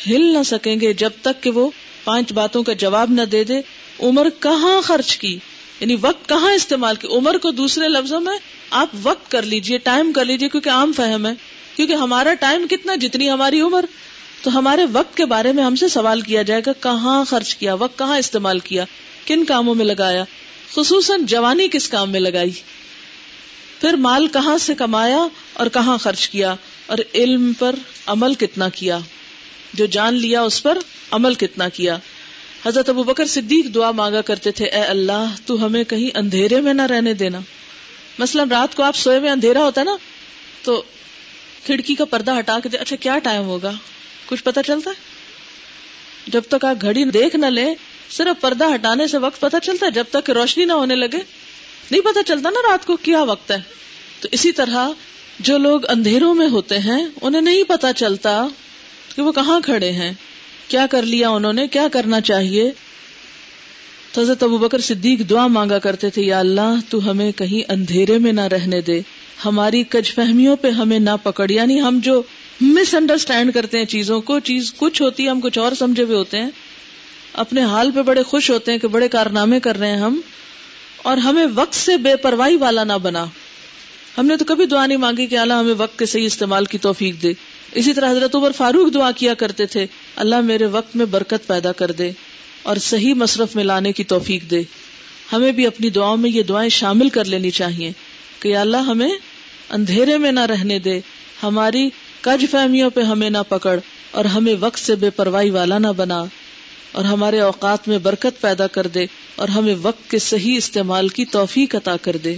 ہل نہ سکیں گے جب تک کہ وہ پانچ باتوں کا جواب نہ دے دے۔ عمر کہاں خرچ کی؟ یعنی وقت کہاں استعمال کی؟ عمر کو دوسرے لفظوں میں آپ وقت کر لیجیے ٹائم کر لیجیے، کیونکہ عام فہم ہے۔ کیونکہ ہمارا ٹائم کتنا، جتنی ہماری عمر۔ تو ہمارے وقت کے بارے میں ہم سے سوال کیا جائے گا، کہاں خرچ کیا؟ وقت کہاں استعمال کیا؟ کن کاموں میں لگایا؟ خصوصاً جوانی کس کام میں لگائی؟ پھر مال کہاں سے کمایا اور کہاں خرچ کیا؟ اور علم پر عمل کتنا کیا؟ جو جان لیا اس پر عمل کتنا کیا؟ حضرت ابو بکر صدیق دعا مانگا کرتے تھے، اے اللہ، تو ہمیں کہیں اندھیرے میں نہ رہنے دینا۔ مثلا رات کو آپ سوئے میں اندھیرا ہوتا نا، تو کھڑکی کا پردہ ہٹا کے دے اچھا کیا ٹائم ہوگا؟ کچھ پتا چلتا ہے؟ جب تک آپ گھڑی دیکھ نہ لیں، صرف پردہ ہٹانے سے وقت پتا چلتا ہے، جب تک روشنی نہ ہونے لگے۔ نہیں پتا چلتا نا رات کو کیا وقت ہے۔ تو اسی طرح جو لوگ اندھیروں میں ہوتے ہیں، انہیں نہیں پتا چلتا کہ وہ کہاں کھڑے ہیں۔ کیا کر لیا انہوں نے؟ کیا کرنا چاہیے؟ حضرت ابو بکر صدیق دعا مانگا کرتے تھے، یا اللہ، تو ہمیں کہیں اندھیرے میں نہ رہنے دے، ہماری کج فہمیوں پہ ہمیں نہ پکڑ۔ یعنی ہم جو مس انڈرسٹینڈ کرتے ہیں چیزوں کو، چیز کچھ ہوتی ہے، ہم کچھ اور سمجھے ہوئے ہوتے ہیں، اپنے حال پہ بڑے خوش ہوتے ہیں کہ بڑے کارنامے کر رہے ہیں ہم، اور ہمیں وقت سے بے پرواہی والا نہ بنا۔ ہم نے تو کبھی دعا نہیں مانگی کہ اللہ ہمیں وقت کے صحیح استعمال کی توفیق دے۔ اسی طرح حضرت عمر فاروق دعا کیا کرتے تھے، اللہ میرے وقت میں برکت پیدا کر دے اور صحیح مصرف میں لانے کی توفیق دے۔ ہمیں بھی اپنی دعاؤں میں یہ دعائیں شامل کر لینی چاہیے کہ اللہ ہمیں اندھیرے میں نہ رہنے دے، ہماری کج فہمیوں پہ ہمیں نہ پکڑ اور ہمیں وقت سے بے پرواہی والا نہ بنا۔ اور ہمارے اوقات میں برکت پیدا کر دے اور ہمیں وقت کے صحیح استعمال کی توفیق عطا کر دے۔